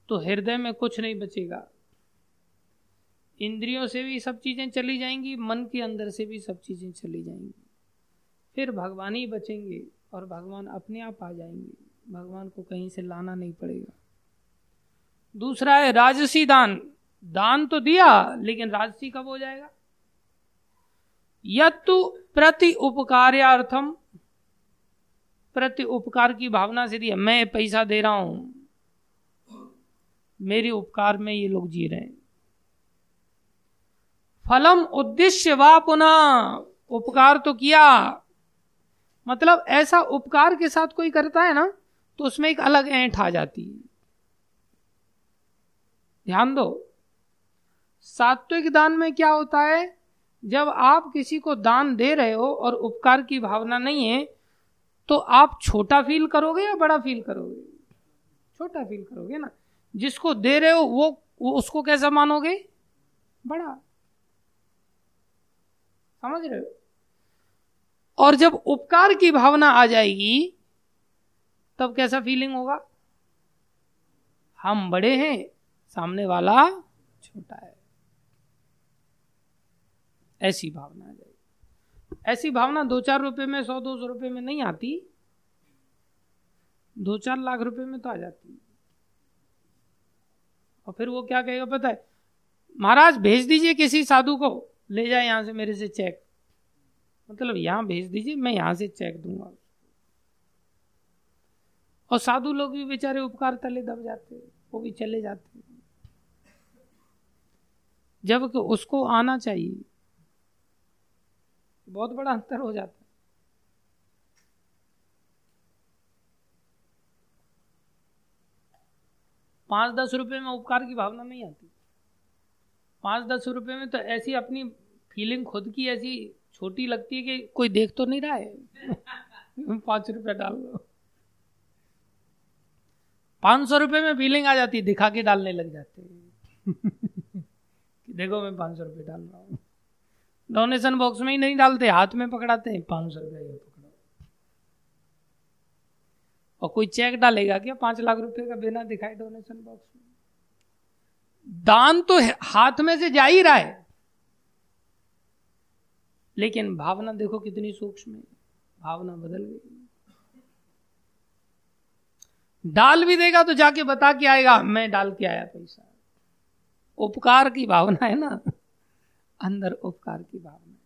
तो हृदय में कुछ नहीं बचेगा। इंद्रियों से भी सब चीज़ें चली जाएँगी, मन के अंदर से भी सब चीज़ें चली जाएँगी। फिर भगवान ही बचेंगे। और भगवान अपने आप आ जाएँगे। भगवान को कहीं से लाना नहीं पड़ेगा। दूसरा है राजसी दान। दान तो दिया, लेकिन राजसी कब हो जाएगा? यत्तु प्रति उपकार्यार्थम। प्रति उपकार की भावना से दिया। मैं पैसा दे रहा हूँ। मेरे उपकार में ये लोग जी रहे हैं। फलम उद्देश्य वा पुनः। उपकार तो किया। मतलब ऐसा उपकार के साथ कोई करता है ना तो उसमें एक अलग ऐंठ आ जाती है। ध्यान दो। सात्विक दान में क्या होता है? जब आप किसी को दान दे रहे हो और उपकार की भावना नहीं है तो आप छोटा फील करोगे या बड़ा फील करोगे? छोटा फील करोगे ना। जिसको दे रहे हो वो, वो उसको कैसा मानोगे? बड़ा। समझ रहे हो? और जब उपकार की भावना आ जाएगी, तब कैसा फीलिंग होगा? हम बड़े हैं, सामने वाला छोटा है। ऐसी भावना आ जाएगी। ऐसी भावना दो चार रुपए में, सौ, दो सौ रुपए में नहीं आती। दो चार लाख रुपए में तो आ जाती। और फिर वो क्या कहेगा पता है? महाराज, भेज दीजिए किसी साधु को। ले जाए यहाँ से मेरे से चेक मतलब यहाँ भेज दीजिए, मैं यहाँ से चेक दूँगा। और साधु लोग भी बेचारे उपकार तले दब जाते वो भी चले जाते जबकि उसको आना चाहिए, बहुत बड़ा अंतर हो जाता है। पाँच दस रुपए में उपकार की भावना नहीं आती। पाँच दस रुपए में तो ऐसी अपनी फीलिंग खुद की ऐसी छोटी लगती है कि कोई देख तो नहीं रहा है? पाँच रुपया डाल दो। पाँच सौ रुपये में फीलिंग आ जाती है, दिखा के डालने लग जाते हैं। देखो मैं पाँच सौ रुपये डाल रहा हूँ। डोनेशन बॉक्स में ही नहीं डालते, हाथ में पकड़ाते हैं, पाँच सौ रुपया ये पकड़ो। और कोई चेक डालेगा क्या? पाँच लाख रुपए का बिना दिखाए डोनेशन बॉक्स में? दान तो हाथ में से जा ही रहा है। लेकिन भावना देखो कितनी सूक्ष्म है। भावना बदल गई। डाल भी देगा तो जाके बता के आएगा, मैं डाल के आया पैसा। उपकार की भावना है ना? अंदर उपकार की भावना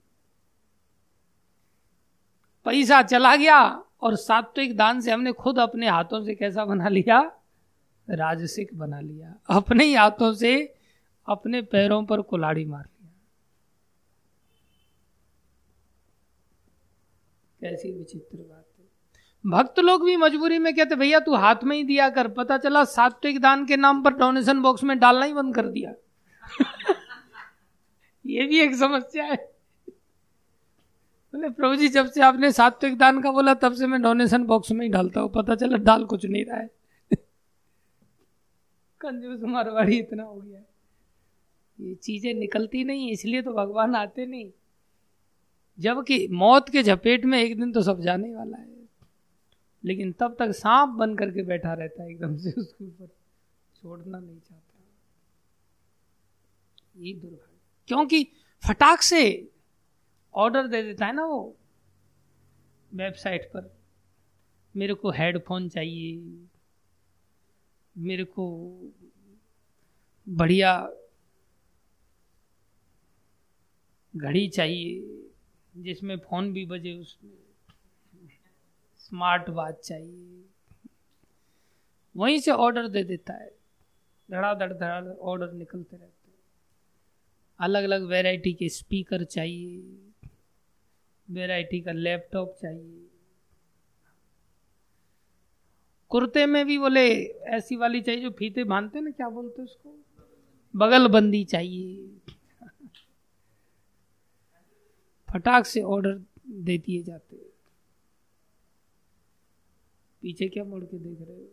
पैसा चला गया और सात्विक दान से हमने खुद अपने हाथों से कैसा बना लिया? राजसिक बना लिया। अपने ही हाथों से अपने पैरों पर कुलाड़ी मार लिया कैसी विचित्र बात है। भक्त लोग भी मजबूरी में कहते, भैया, तू हाथ में ही दिया कर, पता चला सात्विक दान के नाम पर डोनेशन बॉक्स में डालना ही बंद कर दिया। ये भी एक समस्या है। बोले, प्रभु जी, जब से आपने सात्विक दान का बोला, तब से मैं डोनेशन बॉक्स में ही डालता हूँ, पता चला डाल कुछ नहीं रहा है। कंजूस मारवाड़ी इतना हो गया ये चीज़ें निकलती नहीं, इसलिए तो भगवान आते नहीं। जबकि मौत के झपेट में एक दिन तो सब जाने वाला है। लेकिन तब तक सांप बन करके बैठा रहता है एकदम से उसके ऊपर। छोड़ना नहीं चाहता। ये दुर्भाग्य। क्योंकि फटाक से ऑर्डर दे देता है ना वो वेबसाइट पर। मेरे को हेडफोन चाहिए। मेरे को बढ़िया घड़ी चाहिए। जिसमें फ़ोन भी बजे, उसमें स्मार्ट वॉच चाहिए। वहीं से ऑर्डर दे देता है। धड़ाधड़ धड़ाधड़ ऑर्डर निकलते रहते हैं। अलग अलग वैरायटी के स्पीकर चाहिए। वैरायटी का लैपटॉप चाहिए। कुर्ते में भी बोले, ऐसी वाली चाहिए जो फीते बांधते ना, क्या बोलते उसको? बगल बंदी चाहिए। फटाक से ऑर्डर दे दिए जाते पीछे क्या मुड़ के देख रहे हो?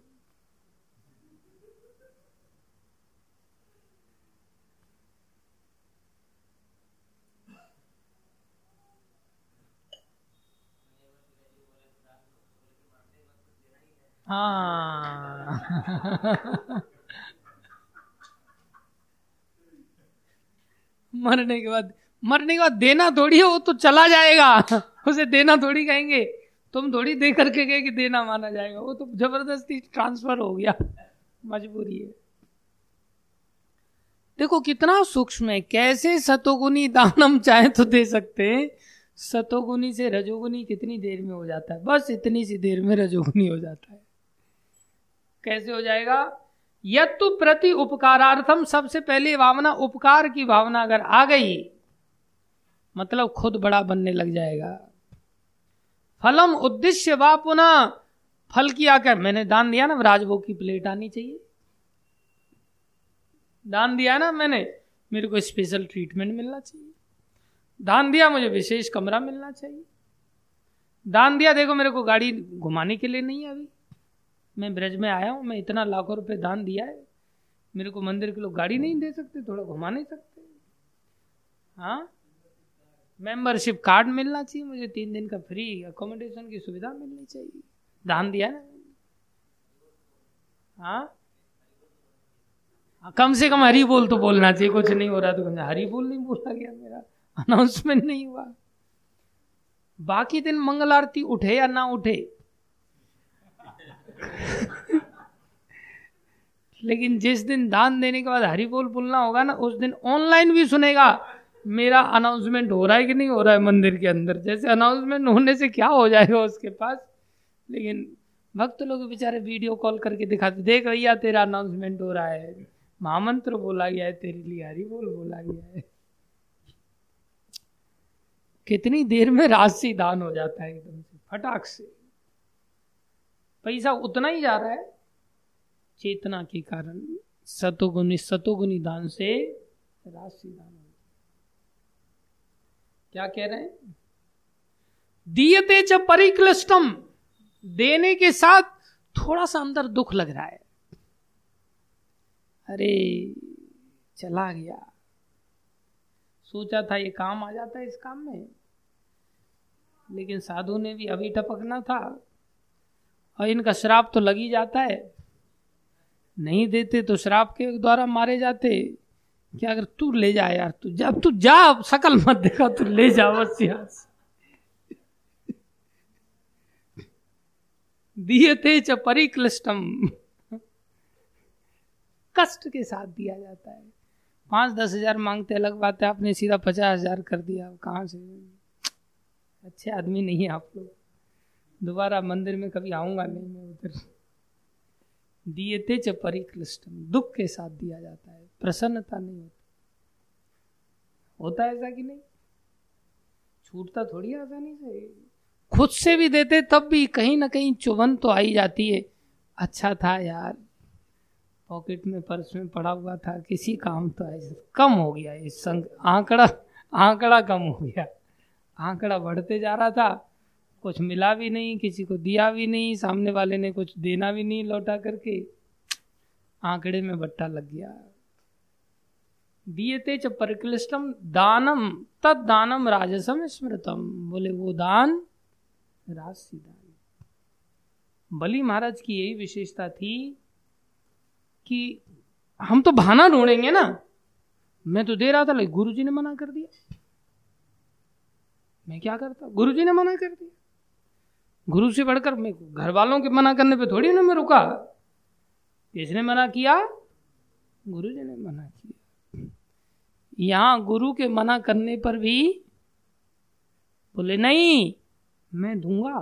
हाँ। मरने के बाद मरने के देना थोड़ी है, वो तो चला जाएगा। उसे देना थोड़ी कहेंगे। तुम थोड़ी दे करके गए कि देना माना जाएगा। वो तो ज़बरदस्ती ट्रांसफ़र हो गया। मजबूरी है। देखो, कितना सूक्ष्म है। कैसे सतोगुनी दान हम चाहे तो दे सकते हैं। सतोगुनी से रजोगुनी कितनी देर में हो जाता है? बस इतनी सी देर में रजोगुनी हो जाता है। कैसे हो जाएगा? यत्तु प्रति उपकारार्थम, सबसे पहले भावना, उपकार की भावना अगर आ गई मतलब खुद बड़ा बनने लग जाएगा। फलम उद्देश्य वा पुनः, फल किया क्या मैंने दान दिया ना, राजभोग की प्लेट आनी चाहिए। दान दिया ना मैंने, मेरे को स्पेशल ट्रीटमेंट मिलना चाहिए। दान दिया, मुझे विशेष कमरा मिलना चाहिए। दान दिया, देखो मेरे को गाड़ी घुमाने के लिए नहीं है अभी मैं ब्रज में आया हूँ, मैं इतना लाखों रुपए दान दिया है। मेरे को मंदिर के लोग गाड़ी नहीं दे सकते, थोड़ा घुमा नहीं सकते। हाँ? मेंबरशिप कार्ड मिलना चाहिए मुझे तीन दिन का फ्री अकोमोडेशन की सुविधा मिलनी चाहिए। दान दिया ना? हाँ? हाँ, कम से कम हरी बोल तो बोलना चाहिए कुछ नहीं हो रहा तो हरी बोल नहीं बोला गया मेरा। अनाउंसमेंट नहीं हुआ। बाकी दिन मंगल आरती उठे या ना उठे? लेकिन जिस दिन दान देने के बाद हरी बोल बोलना होगा ना उस दिन ऑनलाइन भी सुनेगा। मेरा अनाउंसमेंट हो रहा है कि नहीं हो रहा है मंदिर के अंदर? जैसे अनाउंसमेंट होने से क्या हो जाएगा उसके पास? लेकिन भक्त लोग बेचारे वीडियो कॉल करके दिखाते, देख भैया तेरा अनाउंसमेंट हो रहा है। महामंत्र बोला गया है, तेरे लिए हरी बोल बोला गया है। कितनी देर में राशि दान हो जाता है एकदम से, फटाक से। पैसा उतना ही जा रहा है, चेतना के कारण सतोगुनी सतोगुनी दान से राशि दान क्या कह रहे हैं? दियते च परिक्लिष्टम, देने के साथ थोड़ा सा अंदर दुख लग रहा है। अरे, चला गया। सोचा था ये काम आ जाता है इस काम में। लेकिन साधु ने भी अभी टपकना था। और इनका श्राप तो लग ही जाता है। नहीं देते तो श्राप के द्वारा मारे जाते। कि अगर तू ले जा यार, तू जब तू जा सकल मत देखा, तू ले जा बस यहाँ दिए थे च परिक्लिष्टम कष्ट के साथ दिया जाता है। पाँच दस हज़ार मांगते, अलग बात है, आपने सीधा पचास हज़ार कर दिया कहाँ से? अच्छे आदमी नहीं है आप लोग। दोबारा मंदिर में कभी आऊँगा नहीं मैं उधर। दिए थे च परिक्लिष्टम दुख के साथ दिया जाता है। प्रसन्नता नहीं होती। होता है ऐसा कि नहीं? छूटता थोड़ी आसानी से। खुद से भी देते, तब भी कहीं ना कहीं चुभन तो आई जाती है। अच्छा था यार। पॉकेट में, पर्स में पड़ा हुआ था। किसी काम तो ऐसा कम हो गया इस संग। आंकड़ा आंकड़ा कम हो गया। आंकड़ा बढ़ते जा रहा था। कुछ मिला भी नहीं, किसी को दिया भी नहीं, सामने वाले ने कुछ देना भी नहीं लौटा करके। आंकड़े में बट्टा लग गया। दिए च परिक्लिष्टम दानम, तद दानम राजसम स्मृतम। बोले, वो दान राजसी दान। बलि महाराज की यही विशेषता थी कि हम तो भाना ढूंढेंगे ना। मैं तो दे रहा था, लेकिन गुरु जी ने मना कर दिया। मैं क्या करता? गुरु जी ने मना कर दिया। गुरु से बढ़कर घर वालों के मना करने पे थोड़ी ना मैं रुका। किसने मना किया? गुरु जी ने मना किया। यहाँ गुरु के मना करने पर भी बोले, नहीं, मैं दूँगा।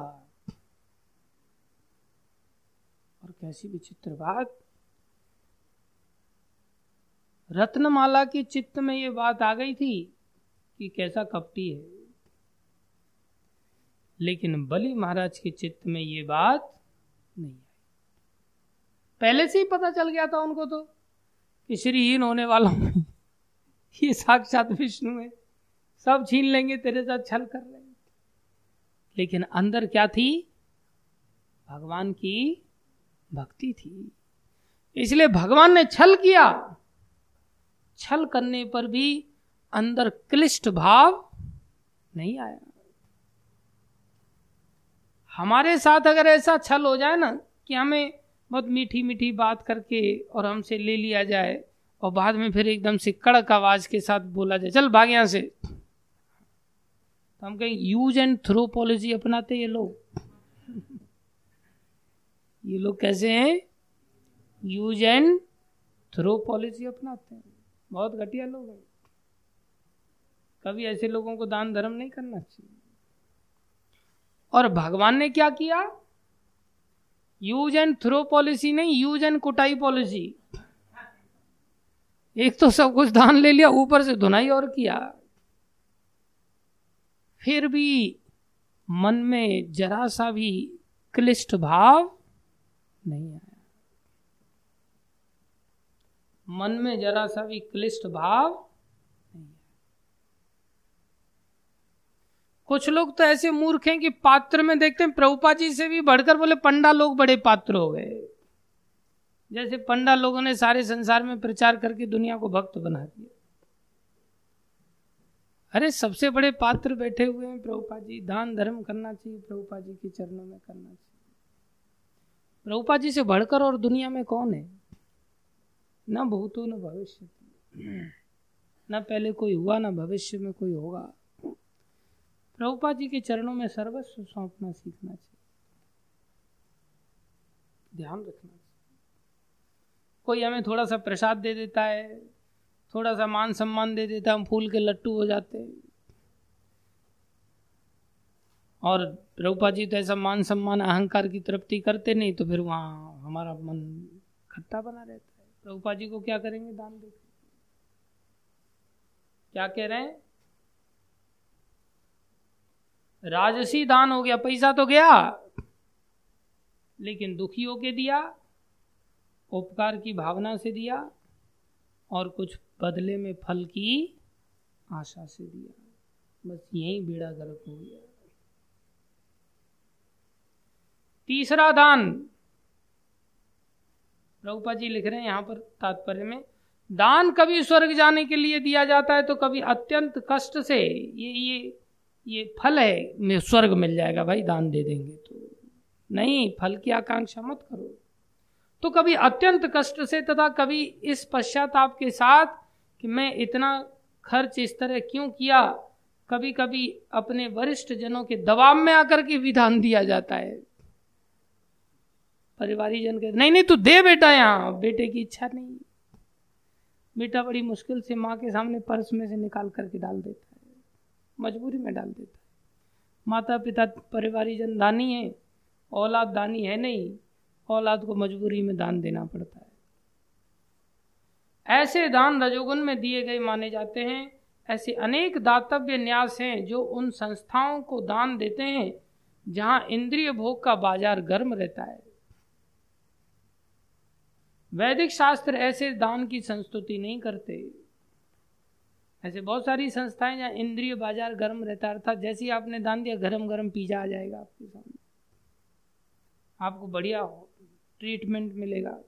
और कैसी विचित्र बात। रत्नमाला के चित्त में ये बात आ गई थी कि कैसा कपटी है। लेकिन बलि महाराज के चित्त में ये बात नहीं आई। पहले से ही पता चल गया था उनको तो कि श्रीहीन होने वालों में ये साक्षात विष्णु है। सब छीन लेंगे, तेरे साथ छल कर लेंगे। लेकिन अंदर क्या थी? भगवान की भक्ति थी। इसलिए भगवान ने छल किया। छल करने पर भी अंदर क्लिष्ट भाव नहीं आया। हमारे साथ अगर ऐसा छल हो जाए ना कि हमें बहुत मीठी मीठी बात करके और हमसे ले लिया जाए और बाद में फिर एकदम से कड़क आवाज़ के साथ बोला जाए। चल, भाग यहाँ से। तो हम कहें यूज़ एंड थ्रो पॉलिसी अपनाते ये लोग। ये लोग कैसे हैं? यूज़ एंड थ्रो पॉलिसी अपनाते हैं। बहुत घटिया लोग हैं। कभी ऐसे लोगों को दान धर्म नहीं करना चाहिए। और भगवान ने क्या किया? यूज़ एंड थ्रो पॉलिसी नहीं यूज़ एंड कुटाई पॉलिसी एक तो सब कुछ दान ले लिया, ऊपर से धुनाई और किया। फिर भी मन में जरा सा भी क्लिष्ट भाव नहीं आया। मन में जरा सा भी क्लिष्ट भाव नहीं आया कुछ लोग तो ऐसे मूर्ख हैं कि पात्र में देखते हैं प्रभुपा जी से भी बढ़कर बोले, पंडा लोग बड़े पात्र हो गए। जैसे पंडा लोगों ने सारे संसार में प्रचार करके दुनिया को भक्त बना दिया। अरे, सबसे बड़े पात्र बैठे हुए हैं प्रभुपा जी। दान धर्म करना चाहिए प्रभुपा जी के चरणों में करना चाहिए। प्रभुपा जी से बढ़कर और दुनिया में कौन है? न भूतो, न भविष्य। न पहले कोई हुआ, न भविष्य में कोई होगा। प्रभुपा जी के चरणों में सर्वस्व सौंपना सीखना चाहिए। ध्यान रखना चाहिए। कोई हमें थोड़ा सा प्रसाद दे देता है, थोड़ा सा मान सम्मान दे देता है, हम फूल के लट्टू हो जाते हैं। और प्रभुपा जी तो ऐसा मान सम्मान, अहंकार की तृप्ति करते नहीं तो फिर वहाँ हमारा मन खट्टा बना रहता है। प्रभुपा जी को क्या करेंगे? दान दे क्या कह रहे हैं? राजसी दान हो गया, पैसा तो गया। लेकिन दुखी होके दिया, उपकार की भावना से दिया, और कुछ बदले में फल की आशा से दिया। बस यही बेड़ा गर्क हो गया। तीसरा दान। प्रभुपा जी लिख रहे हैं यहाँ पर तात्पर्य में, दान कभी स्वर्ग जाने के लिए दिया जाता है तो कभी अत्यंत कष्ट से, ये ये ये फल है, मैं स्वर्ग मिल जाएगा भाई, दान दे देंगे तो। नहीं, फल की आकांक्षा मत करो। तो कभी अत्यंत कष्ट से तथा कभी इस पश्चाताप के साथ कि मैं इतना खर्च इस तरह क्यों किया कभी कभी अपने वरिष्ठ जनों के दबाव में आकर के विधान दिया जाता है। परिवारी जन कहते, नहीं नहीं, तू दे बेटा यहाँ, बेटे की इच्छा नहीं। बेटा बड़ी मुश्किल से माँ के सामने पर्स में से निकाल करके डाल देता मजबूरी में डाल देता है। माता पिता परिवारी जन दानी है, औलाद दानी है नहीं, औलाद को मजबूरी में दान देना पड़ता है। ऐसे दान रजोगुण में दिए गए माने जाते हैं। ऐसे अनेक दातव्य न्यास हैं जो उन संस्थाओं को दान देते हैं, जहाँ इंद्रिय भोग का बाज़ार गर्म रहता है। वैदिक शास्त्र ऐसे दान की संस्तुति नहीं करते। ऐसे बहुत सारी संस्थाएँ जहाँ इंद्रिय बाज़ार गर्म रहता है, अर्थात जैसे ही आपने दान दिया गर्म गरम पिज्जा आ जाएगा आपके सामने। आपको बढ़िया ट्रीटमेंट मिलेगा।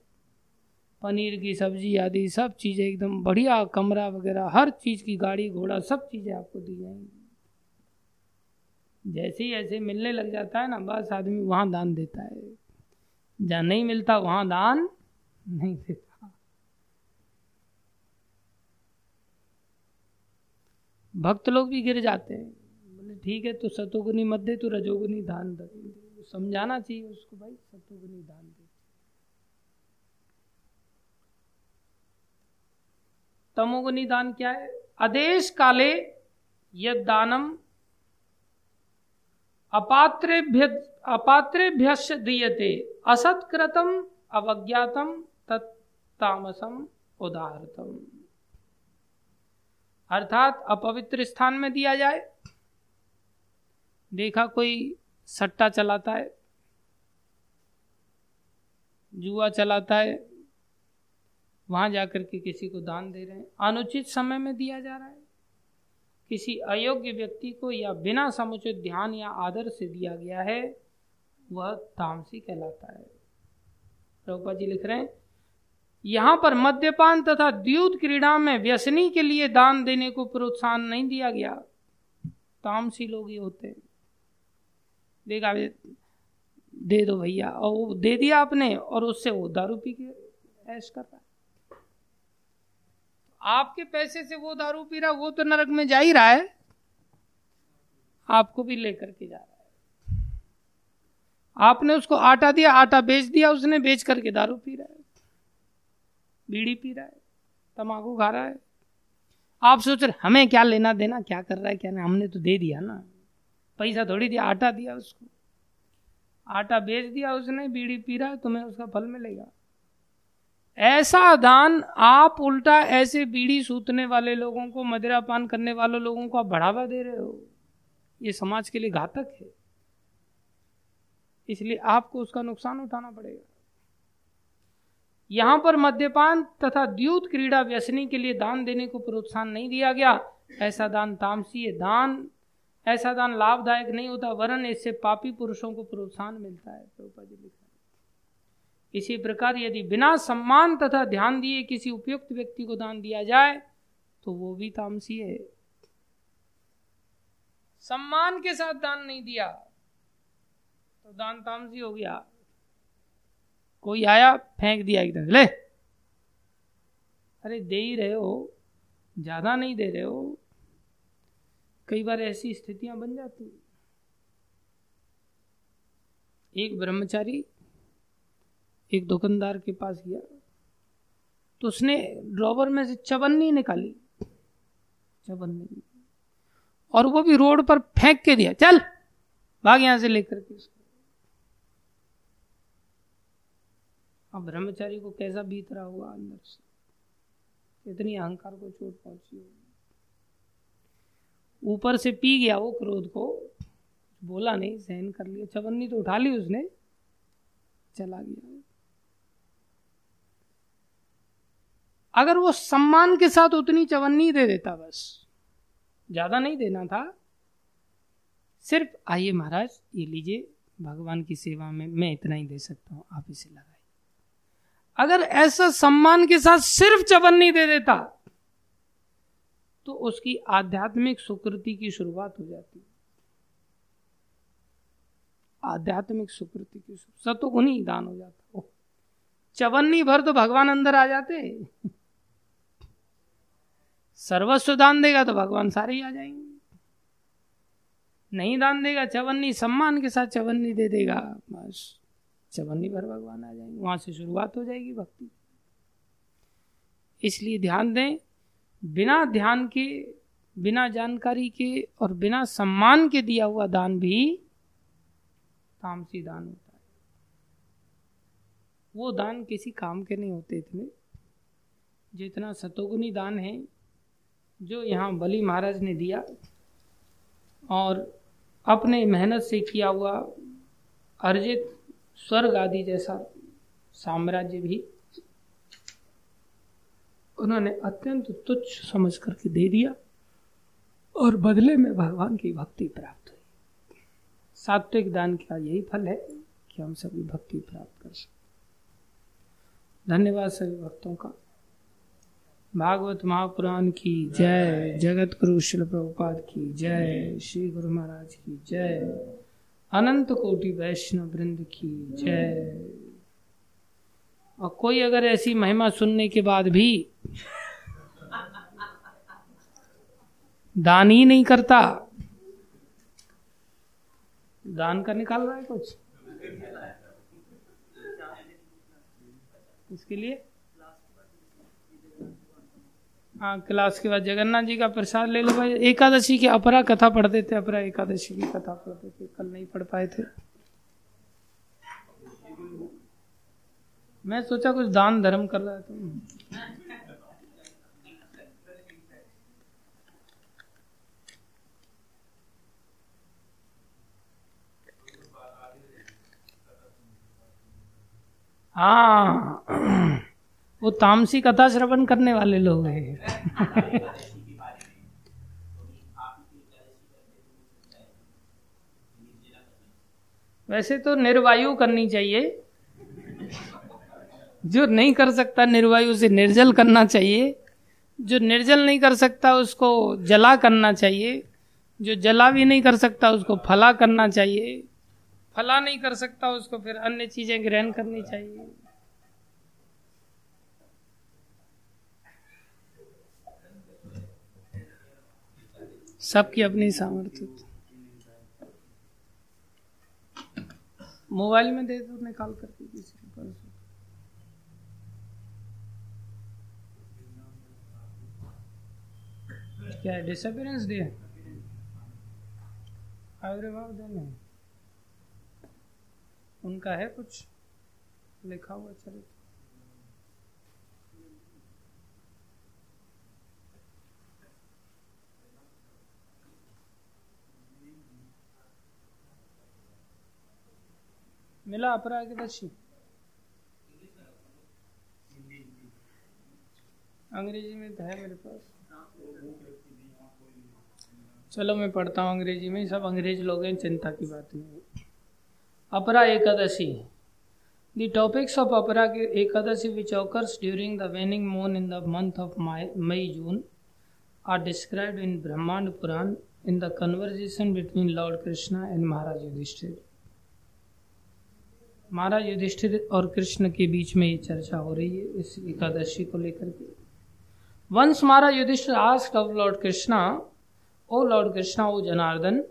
पनीर की सब्ज़ी आदि सब चीज़ें एकदम बढ़िया, कमरा वगैरह, हर चीज़ की गाड़ी, घोड़ा, सब चीज़ें आपको दी जाएँगी। जैसे ही ऐसे मिलने लग जाता है ना, बस आदमी वहाँ दान देता है। जहाँ नहीं मिलता, वहाँ दान नहीं देता। भक्त लोग भी गिर जाते हैं। बोले, ठीक है तो सतोगुनी मत दे तो रजोगुनी दान दे। समझाना चाहिए उसको, भाई, सतोगुनी दान दे। तमोगुनी दान क्या है? आदेश काले यद दानम अपात्रेभ्य अपात्रेभ्य दीयते। असत्कृतम अवज्ञातम तत्तामसम उदाहरतम अर्थात अपवित्र स्थान में दिया जाए। देखा कोई सट्टा चलाता है, जुआ चलाता है, वहाँ जाकर के किसी को दान दे रहे हैं। अनुचित समय में दिया जा रहा है। किसी अयोग्य व्यक्ति को या बिना समुचित ध्यान या आदर से दिया गया है, वह तामसी कहलाता है। प्रभुपा जी लिख रहे हैं यहाँ पर मद्यपान तथा द्यूत क्रीड़ा में व्यसनी के लिए दान देने को प्रोत्साहन नहीं दिया गया। तामसी लोग ही होते हैं। देखा, दे दो भैया। और वो दे दिया आपने और उससे वो दारू पी के ऐश कर रहा है। आपके पैसे से वो दारू पी रहा, वो तो नरक में जा ही रहा है। आपको भी लेकर के जा रहा है। आपने उसको आटा दिया, आटा बेच दिया, उसने बेच करके दारू पी रहा है। बीड़ी पी रहा है तमाकू खा रहा है। आप सोच रहे, हमें क्या लेना देना, क्या कर रहा है, क्या नहीं? हमने तो दे दिया ना। पैसा थोड़ी दिया, आटा दिया उसको। आटा बेच दिया उसने, बीड़ी पी रहा है, तुम्हें उसका फल मिलेगा। ऐसा दान आप उल्टा ऐसे बीड़ी सूतने वाले लोगों को मदिरा पान करने वाले लोगों को आप बढ़ावा दे रहे हो। ये समाज के लिए घातक है। इसलिए आपको उसका नुकसान उठाना पड़ेगा। यहाँ पर मद्यपान तथा द्यूत क्रीड़ा व्यसनी के लिए दान देने को प्रोत्साहन नहीं दिया गया। ऐसा दान तामसी दान, ऐसा दान लाभदायक नहीं होता, वरन इससे पापी पुरुषों को प्रोत्साहन मिलता है प्रभुपा जी लिखा इसी प्रकार यदि बिना सम्मान तथा ध्यान दिए किसी उपयुक्त व्यक्ति को दान दिया जाए तो वो भी तामसी है। सम्मान के साथ दान नहीं दिया तो दान तामसी हो गया। कोई आया, फेंक दिया एकदम ले। अरे दे ही रहे हो, ज़्यादा नहीं दे रहे हो। कई बार ऐसी स्थितियाँ बन जाती एक ब्रह्मचारी एक दुकानदार के पास गया। तो उसने ड्रॉवर में से चवन्नी निकाली। चवन्नी और वो भी रोड पर फेंक के दिया। चल, भाग यहाँ से लेकर के अब ब्रह्मचारी को कैसा बीत रहा हुआ अंदर से? कितनी अहंकार को चोट पहुँची होगी। ऊपर से पी गया वो क्रोध को, बोला नहीं, सहन कर लिया, चवन्नी तो उठा ली उसने, चला गया। अगर वो सम्मान के साथ उतनी चवन्नी दे देता बस, ज़्यादा नहीं देना था, सिर्फ़, आइए महाराज, ये लीजिए, भगवान की सेवा में मैं इतना ही दे सकता हूँ, आप इसे लगाइए। अगर ऐसा सम्मान के साथ सिर्फ़ चवन्नी दे देता तो उसकी आध्यात्मिक सुकृति की शुरुआत हो जाती। आध्यात्मिक सुकृति की सतुगुण ही दान हो जाता। चवन्नी भर तो भगवान अंदर आ जाते। सर्वस्व दान देगा तो भगवान सारे ही आ जाएँगे। नहीं दान देगा, चवन्नी सम्मान के साथ चवन्नी दे देगा, बस। चवन्नी भर भगवान आ जाएँगे। वहाँ से शुरुआत हो जाएगी भक्ति। इसलिए ध्यान दें, बिना ध्यान के, बिना जानकारी के और बिना सम्मान के दिया हुआ दान भी तामसी दान होता है। वो दान किसी काम के नहीं होते इतने। जितना सतोगुनी दान है, जो यहाँ बलि महाराज ने दिया और अपने मेहनत से किया हुआ अर्जित स्वर्ग आदि जैसा साम्राज्य भी उन्होंने अत्यंत तुच्छ समझ करके दे दिया और बदले में भगवान की भक्ति प्राप्त हुई। सात्विक दान का यही फल है कि हम सभी भक्ति प्राप्त कर सकते धन्यवाद सभी भक्तों का। भागवत महापुराण की जय, जगत गुरु शिल प्रभुपाद की जय, श्री गुरु महाराज की जय। अनंत कोटि वैष्णव वृंद की जय। और कोई अगर ऐसी महिमा सुनने के बाद भी दान ही नहीं करता, दान का निकाल रहा है कुछ? इसके लिए? हाँ क्लास के बाद जगन्नाथ जी का प्रसाद ले लो भाई। एकादशी की अपरा कथा पढ़ते थे, अपरा एकादशी की कथा पढ़ते थे। कल नहीं पढ़ पाए थे। मैं सोचा कुछ दान धर्म कर रहा था। हाँ। वो तामसी कथा श्रवण करने वाले लोग हैं। वैसे तो निर्वायु करनी चाहिए। जो नहीं कर सकता, निर्वायु से निर्जल करना चाहिए। जो निर्जल नहीं कर सकता, उसको जला करना चाहिए। जो जला भी नहीं कर सकता, उसको फला करना चाहिए। फला नहीं कर सकता, उसको फिर अन्य चीज़ें ग्रहण करनी चाहिए। सबकी अपनी सामर्थ्य मोबाइल में दे दो, निकाल करके किसी के पास। क्या है डिसअपियरेंस डे आविर्भाव दिन। उनका है कुछ? लिखा हुआ चरित्र। मिला अपरागदर्शी अंग्रेज़ी में तो है मेरे पास। चलो मैं पढ़ता हूँ अंग्रेज़ी में, सब अंग्रेज़ लोग हैं, चिंता की बात नहीं अपरा Ekadashi. The topics of Apara Ekadashi which occurs during the waning moon in the month of May June are described in Brahmanda Purana in the conversation between Lord Krishna and Maharaj Yudhishthir Maharaj Yudhishthir और कृष्ण के बीच में ये चर्चा हो रही है, इस एकादशी को लेकर के। वंश Maharaj Yudhishthir ask of Lord Krishna, O Lord Krishna, O Janardan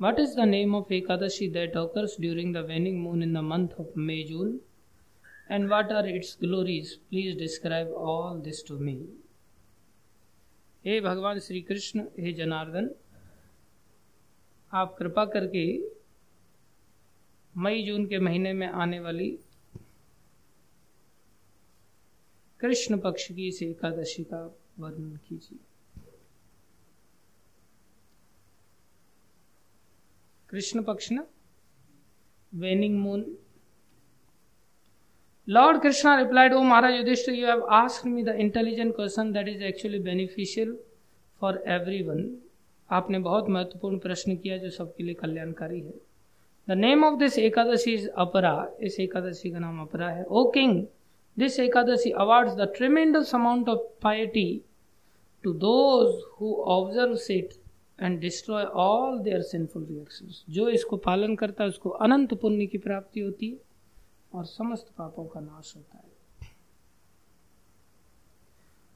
what is the name of Ekadashi that occurs during the waning moon in the month of May June and what are its glories please describe all this to me हे भगवान श्री कृष्ण, हे जनार्दन, आप कृपा करके मई, जून के महीने में आने वाली कृष्ण पक्ष की इस एकादशी का वर्णन कीजिए। कृष्ण पक्ष ना? Waning moon Lord Krishna replied O Maharaj Yudhishthir you have asked me the intelligent question that is actually beneficial for everyone आपने बहुत महत्वपूर्ण प्रश्न किया जो सबके लिए कल्याणकारी है। The name of this Ekadashi is Apara इस एकादशी का नाम अपरा है O king this Ekadashi awards the tremendous amount of piety to those who observe it and destroy all their sinful reactions जो इसको पालन करता है उसको अनंत पुण्य की प्राप्ति होती है और समस्त पापों का नाश होता है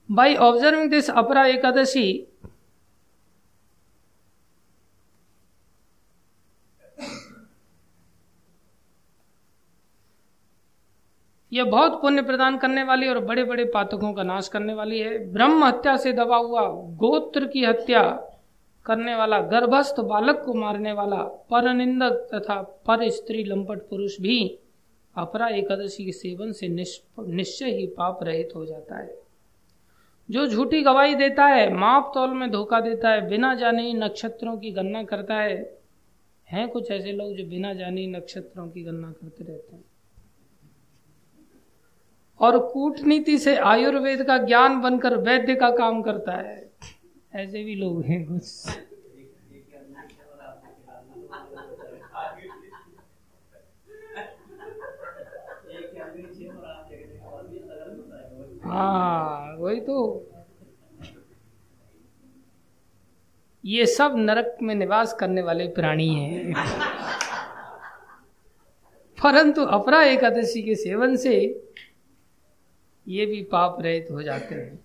बाई ऑब्जर्विंग दिस अपरा एकादशी यह बहुत पुण्य प्रदान करने वाली और बड़े बड़े पातकों का नाश करने वाली है। ब्रह्म हत्या से दबा हुआ गोत्र की हत्या करने वाला, गर्भस्थ बालक को मारने वाला, परनिंदक तथा पर स्त्री लंपट पुरुष भी अपरा एकादशी के सेवन से निश्चय ही पाप रहित हो जाता है। जो झूठी गवाही देता है, माप तौल में धोखा देता है, बिना जाने ही नक्षत्रों की गणना करता है। हैं कुछ ऐसे लोग जो बिना जाने ही नक्षत्रों की गणना करते रहते हैं। और कूटनीति से आयुर्वेद का ज्ञान बनकर वैद्य का काम करता है। ऐसे भी लोग हैं कुछ हाँ वही तो। ये सब नरक में निवास करने वाले प्राणी हैं। परंतु अपरा एकादशी के सेवन से ये भी पाप रहित हो जाते हैं।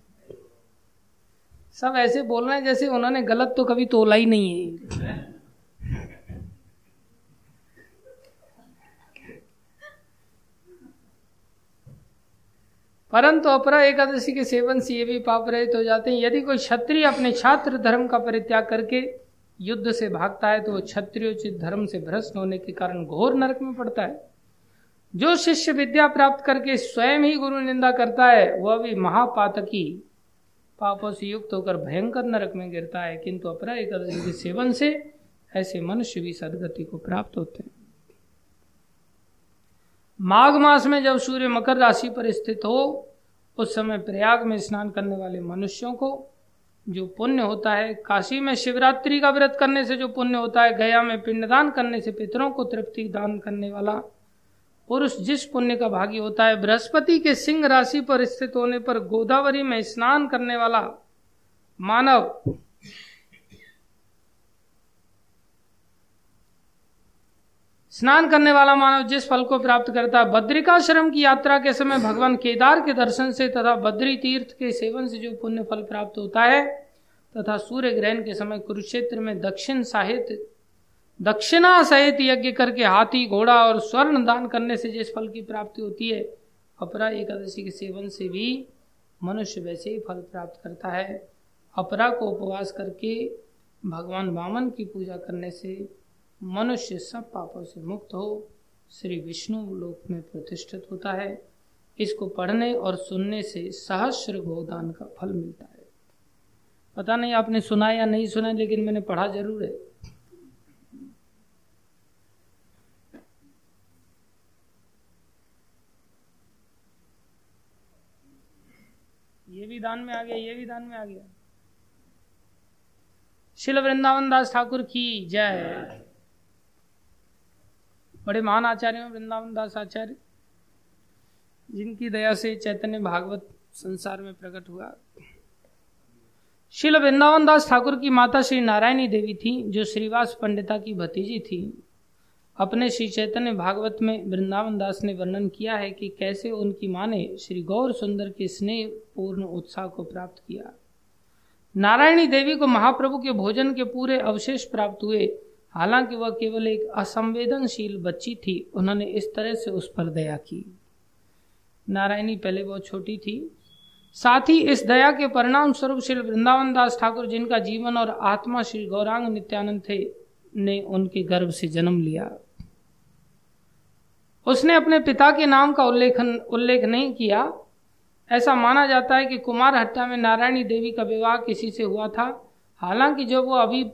सब ऐसे बोल रहे हैं जैसे उन्होंने गलत तो कभी तोला ही नहीं है। परंतु अपरा एकादशी के सेवन से ये भी पाप रहित हो जाते हैं। यदि कोई क्षत्रिय अपने छात्र धर्म का परित्याग करके युद्ध से भागता है तो वो क्षत्रियोचित धर्म से भ्रष्ट होने के कारण घोर नरक में पड़ता है। जो शिष्य विद्या प्राप्त करके स्वयं ही गुरु निंदा करता है, वह भी महापातकी। पापों से युक्त होकर भयंकर नरक में गिरता है, किंतु अपरा एकादशी के सेवन से ऐसे मनुष्य भी सदगति को प्राप्त होते हैं। माघ मास में जब सूर्य मकर राशि पर स्थित हो, उस समय प्रयाग में स्नान करने वाले मनुष्यों को जो पुण्य होता है, काशी में शिवरात्रि का व्रत करने से जो पुण्य होता है, गया में पिंडदान करने से पितरों को तृप्ति दान करने वाला पुरुष जिस पुण्य का भागी होता है, बृहस्पति के सिंह राशि पर स्थित होने पर गोदावरी में स्नान करने वाला मानव स्नान करने वाला मानव जिस फल को प्राप्त करता है, बद्रिकाश्रम की यात्रा के समय भगवान केदार के दर्शन से तथा बद्री तीर्थ के सेवन से जो पुण्य फल प्राप्त होता है, तथा सूर्य ग्रहण के समय कुरुक्षेत्र में दक्षिण साहित्य दक्षिणा सहित यज्ञ करके हाथी, घोड़ा और स्वर्ण दान करने से जिस फल की प्राप्ति होती है, अपरा एकादशी के सेवन से भी मनुष्य वैसे ही फल प्राप्त करता है। अपरा को उपवास करके भगवान वामन की पूजा करने से मनुष्य सब पापों से मुक्त हो, श्री विष्णु लोक में प्रतिष्ठित होता है। इसको पढ़ने और सुनने से सहस्र गोदान का फल मिलता है। पता नहीं आपने सुना या नहीं सुना, लेकिन मैंने पढ़ा ज़रूर है। ये भी दान में आ गया, ये भी दान में आ गया। शिल वृंदावन दास ठाकुर की जय। बड़े महान आचार्य हैं वृंदावन दास आचार्य। जिनकी दया से चैतन्य भागवत संसार में प्रकट हुआ। शिल वृंदावन दास ठाकुर की माता श्री नारायणी देवी थी, जो श्रीवास पंडिता की भतीजी थी। अपने श्री चैतन्य भागवत में वृंदावन दास ने वर्णन किया है कि कैसे उनकी माँ ने श्री गौर सुंदर के स्नेह पूर्ण उत्साह को प्राप्त किया। नारायणी देवी को महाप्रभु के भोजन के पूरे अवशेष प्राप्त हुए। हालाँकि वह केवल एक असंवेदनशील बच्ची थी, उन्होंने इस तरह से उस पर दया की। नारायणी पहले बहुत छोटी थी। साथ ही इस दया के परिणाम स्वरूप श्री वृंदावन दास ठाकुर, जिनका जीवन और आत्मा श्री गौरांग नित्यानंद थे, ने उनके गर्भ से जन्म लिया। उसने अपने पिता के नाम का उल्लेखन, उल्लेख नहीं किया। ऐसा माना जाता है कि कुमार हट्टा में नारायणी देवी का विवाह किसी से हुआ था। हालाँकि जब वो अभी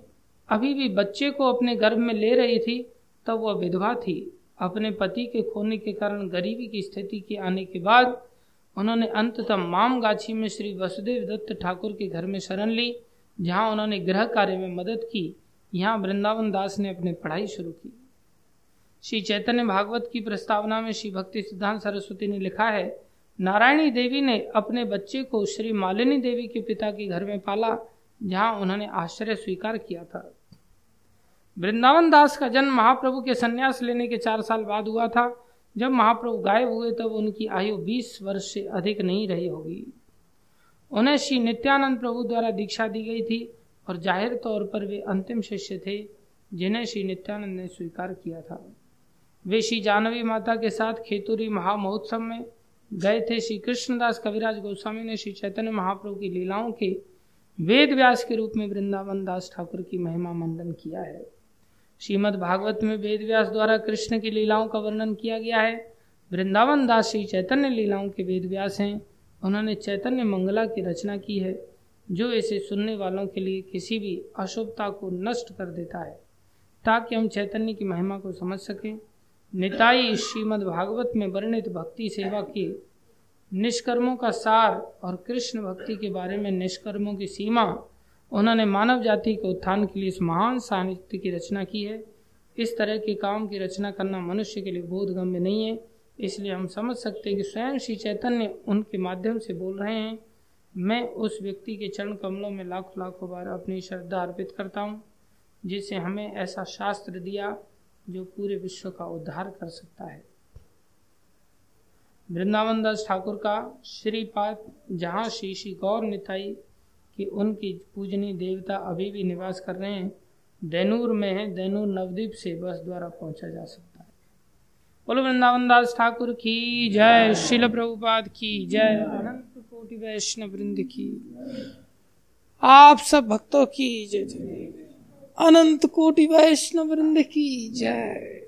अभी भी बच्चे को अपने गर्भ में ले रही थी, तब वह विधवा थी। अपने पति के खोने के कारण गरीबी की स्थिति के आने के बाद उन्होंने अंततः माम गाछी में श्री वसुदेव दत्त ठाकुर के घर में शरण ली, जहाँ उन्होंने गृह कार्य में मदद की। यहाँ वृंदावन दास ने अपनी पढ़ाई शुरू की। श्री चैतन्य भागवत की प्रस्तावना में श्री भक्ति सिद्धांत सरस्वती ने लिखा है, नारायणी देवी ने अपने बच्चे को श्री मालिनी देवी के पिता के घर में पाला, जहाँ उन्होंने आश्चर्य स्वीकार किया था। वृंदावन दास का जन्म महाप्रभु के संन्यास लेने के चार साल बाद हुआ था। जब महाप्रभु गायब हुए, तब उनकी आयु 20 वर्ष से अधिक नहीं रही होगी। उन्हें श्री नित्यानंद प्रभु द्वारा दीक्षा दी गई थी और ज़ाहिर तौर पर वे अंतिम शिष्य थे, जिन्हें श्री नित्यानंद ने स्वीकार किया था। वे श्री जानवी माता के साथ खेतुरी महामहोत्सव में गए थे। श्री कृष्णदास कविराज गोस्वामी ने श्री चैतन्य महाप्रभु की लीलाओं के वेद व्यास के रूप में वृंदावन दास ठाकुर की महिमा मंडन किया है। श्रीमद भागवत में वेद व्यास द्वारा कृष्ण की लीलाओं का वर्णन किया गया है। वृंदावन दास श्री चैतन्य लीलाओं के वेद व्यास हैं। उन्होंने चैतन्य मंगला की रचना की है, जो इसे सुनने वालों के लिए किसी भी अशुभता को नष्ट कर देता है, ताकि हम चैतन्य की महिमा को समझ सकें। निताई श्रीमद् भागवत में वर्णित भक्ति सेवा की निष्कर्मों का सार और कृष्ण भक्ति के बारे में निष्कर्मों की सीमा, उन्होंने मानव जाति के उत्थान के लिए इस महान साहित्य की रचना की है। इस तरह के काम की रचना करना मनुष्य के लिए बोधगम्य नहीं है। इसलिए हम समझ सकते हैं कि स्वयं श्री चैतन्य उनके माध्यम से बोल रहे हैं। मैं उस व्यक्ति के चरण कमलों में लाखों लाखों बार अपनी श्रद्धा अर्पित करता हूँ, जिससे हमें ऐसा शास्त्र दिया जो पूरे विश्व का उद्धार कर सकता है। वृंदावन दास ठाकुर का श्रीपाद जहाँ श्री श्री गौर निताई कि उनकी पूजनी देवता अभी भी निवास कर रहे हैं, दैनूर में है, दैनूर नवद्वीप से बस द्वारा पहुँचा जा सकता है। बोलो वृंदावन दास ठाकुर की जय, शिल प्रभुपाद की जय, अनंत कोटि वैष्णव वृंद की। आप सब भक्तों की जय जय। अनंत कोटि वैष्णव वृंद की जय।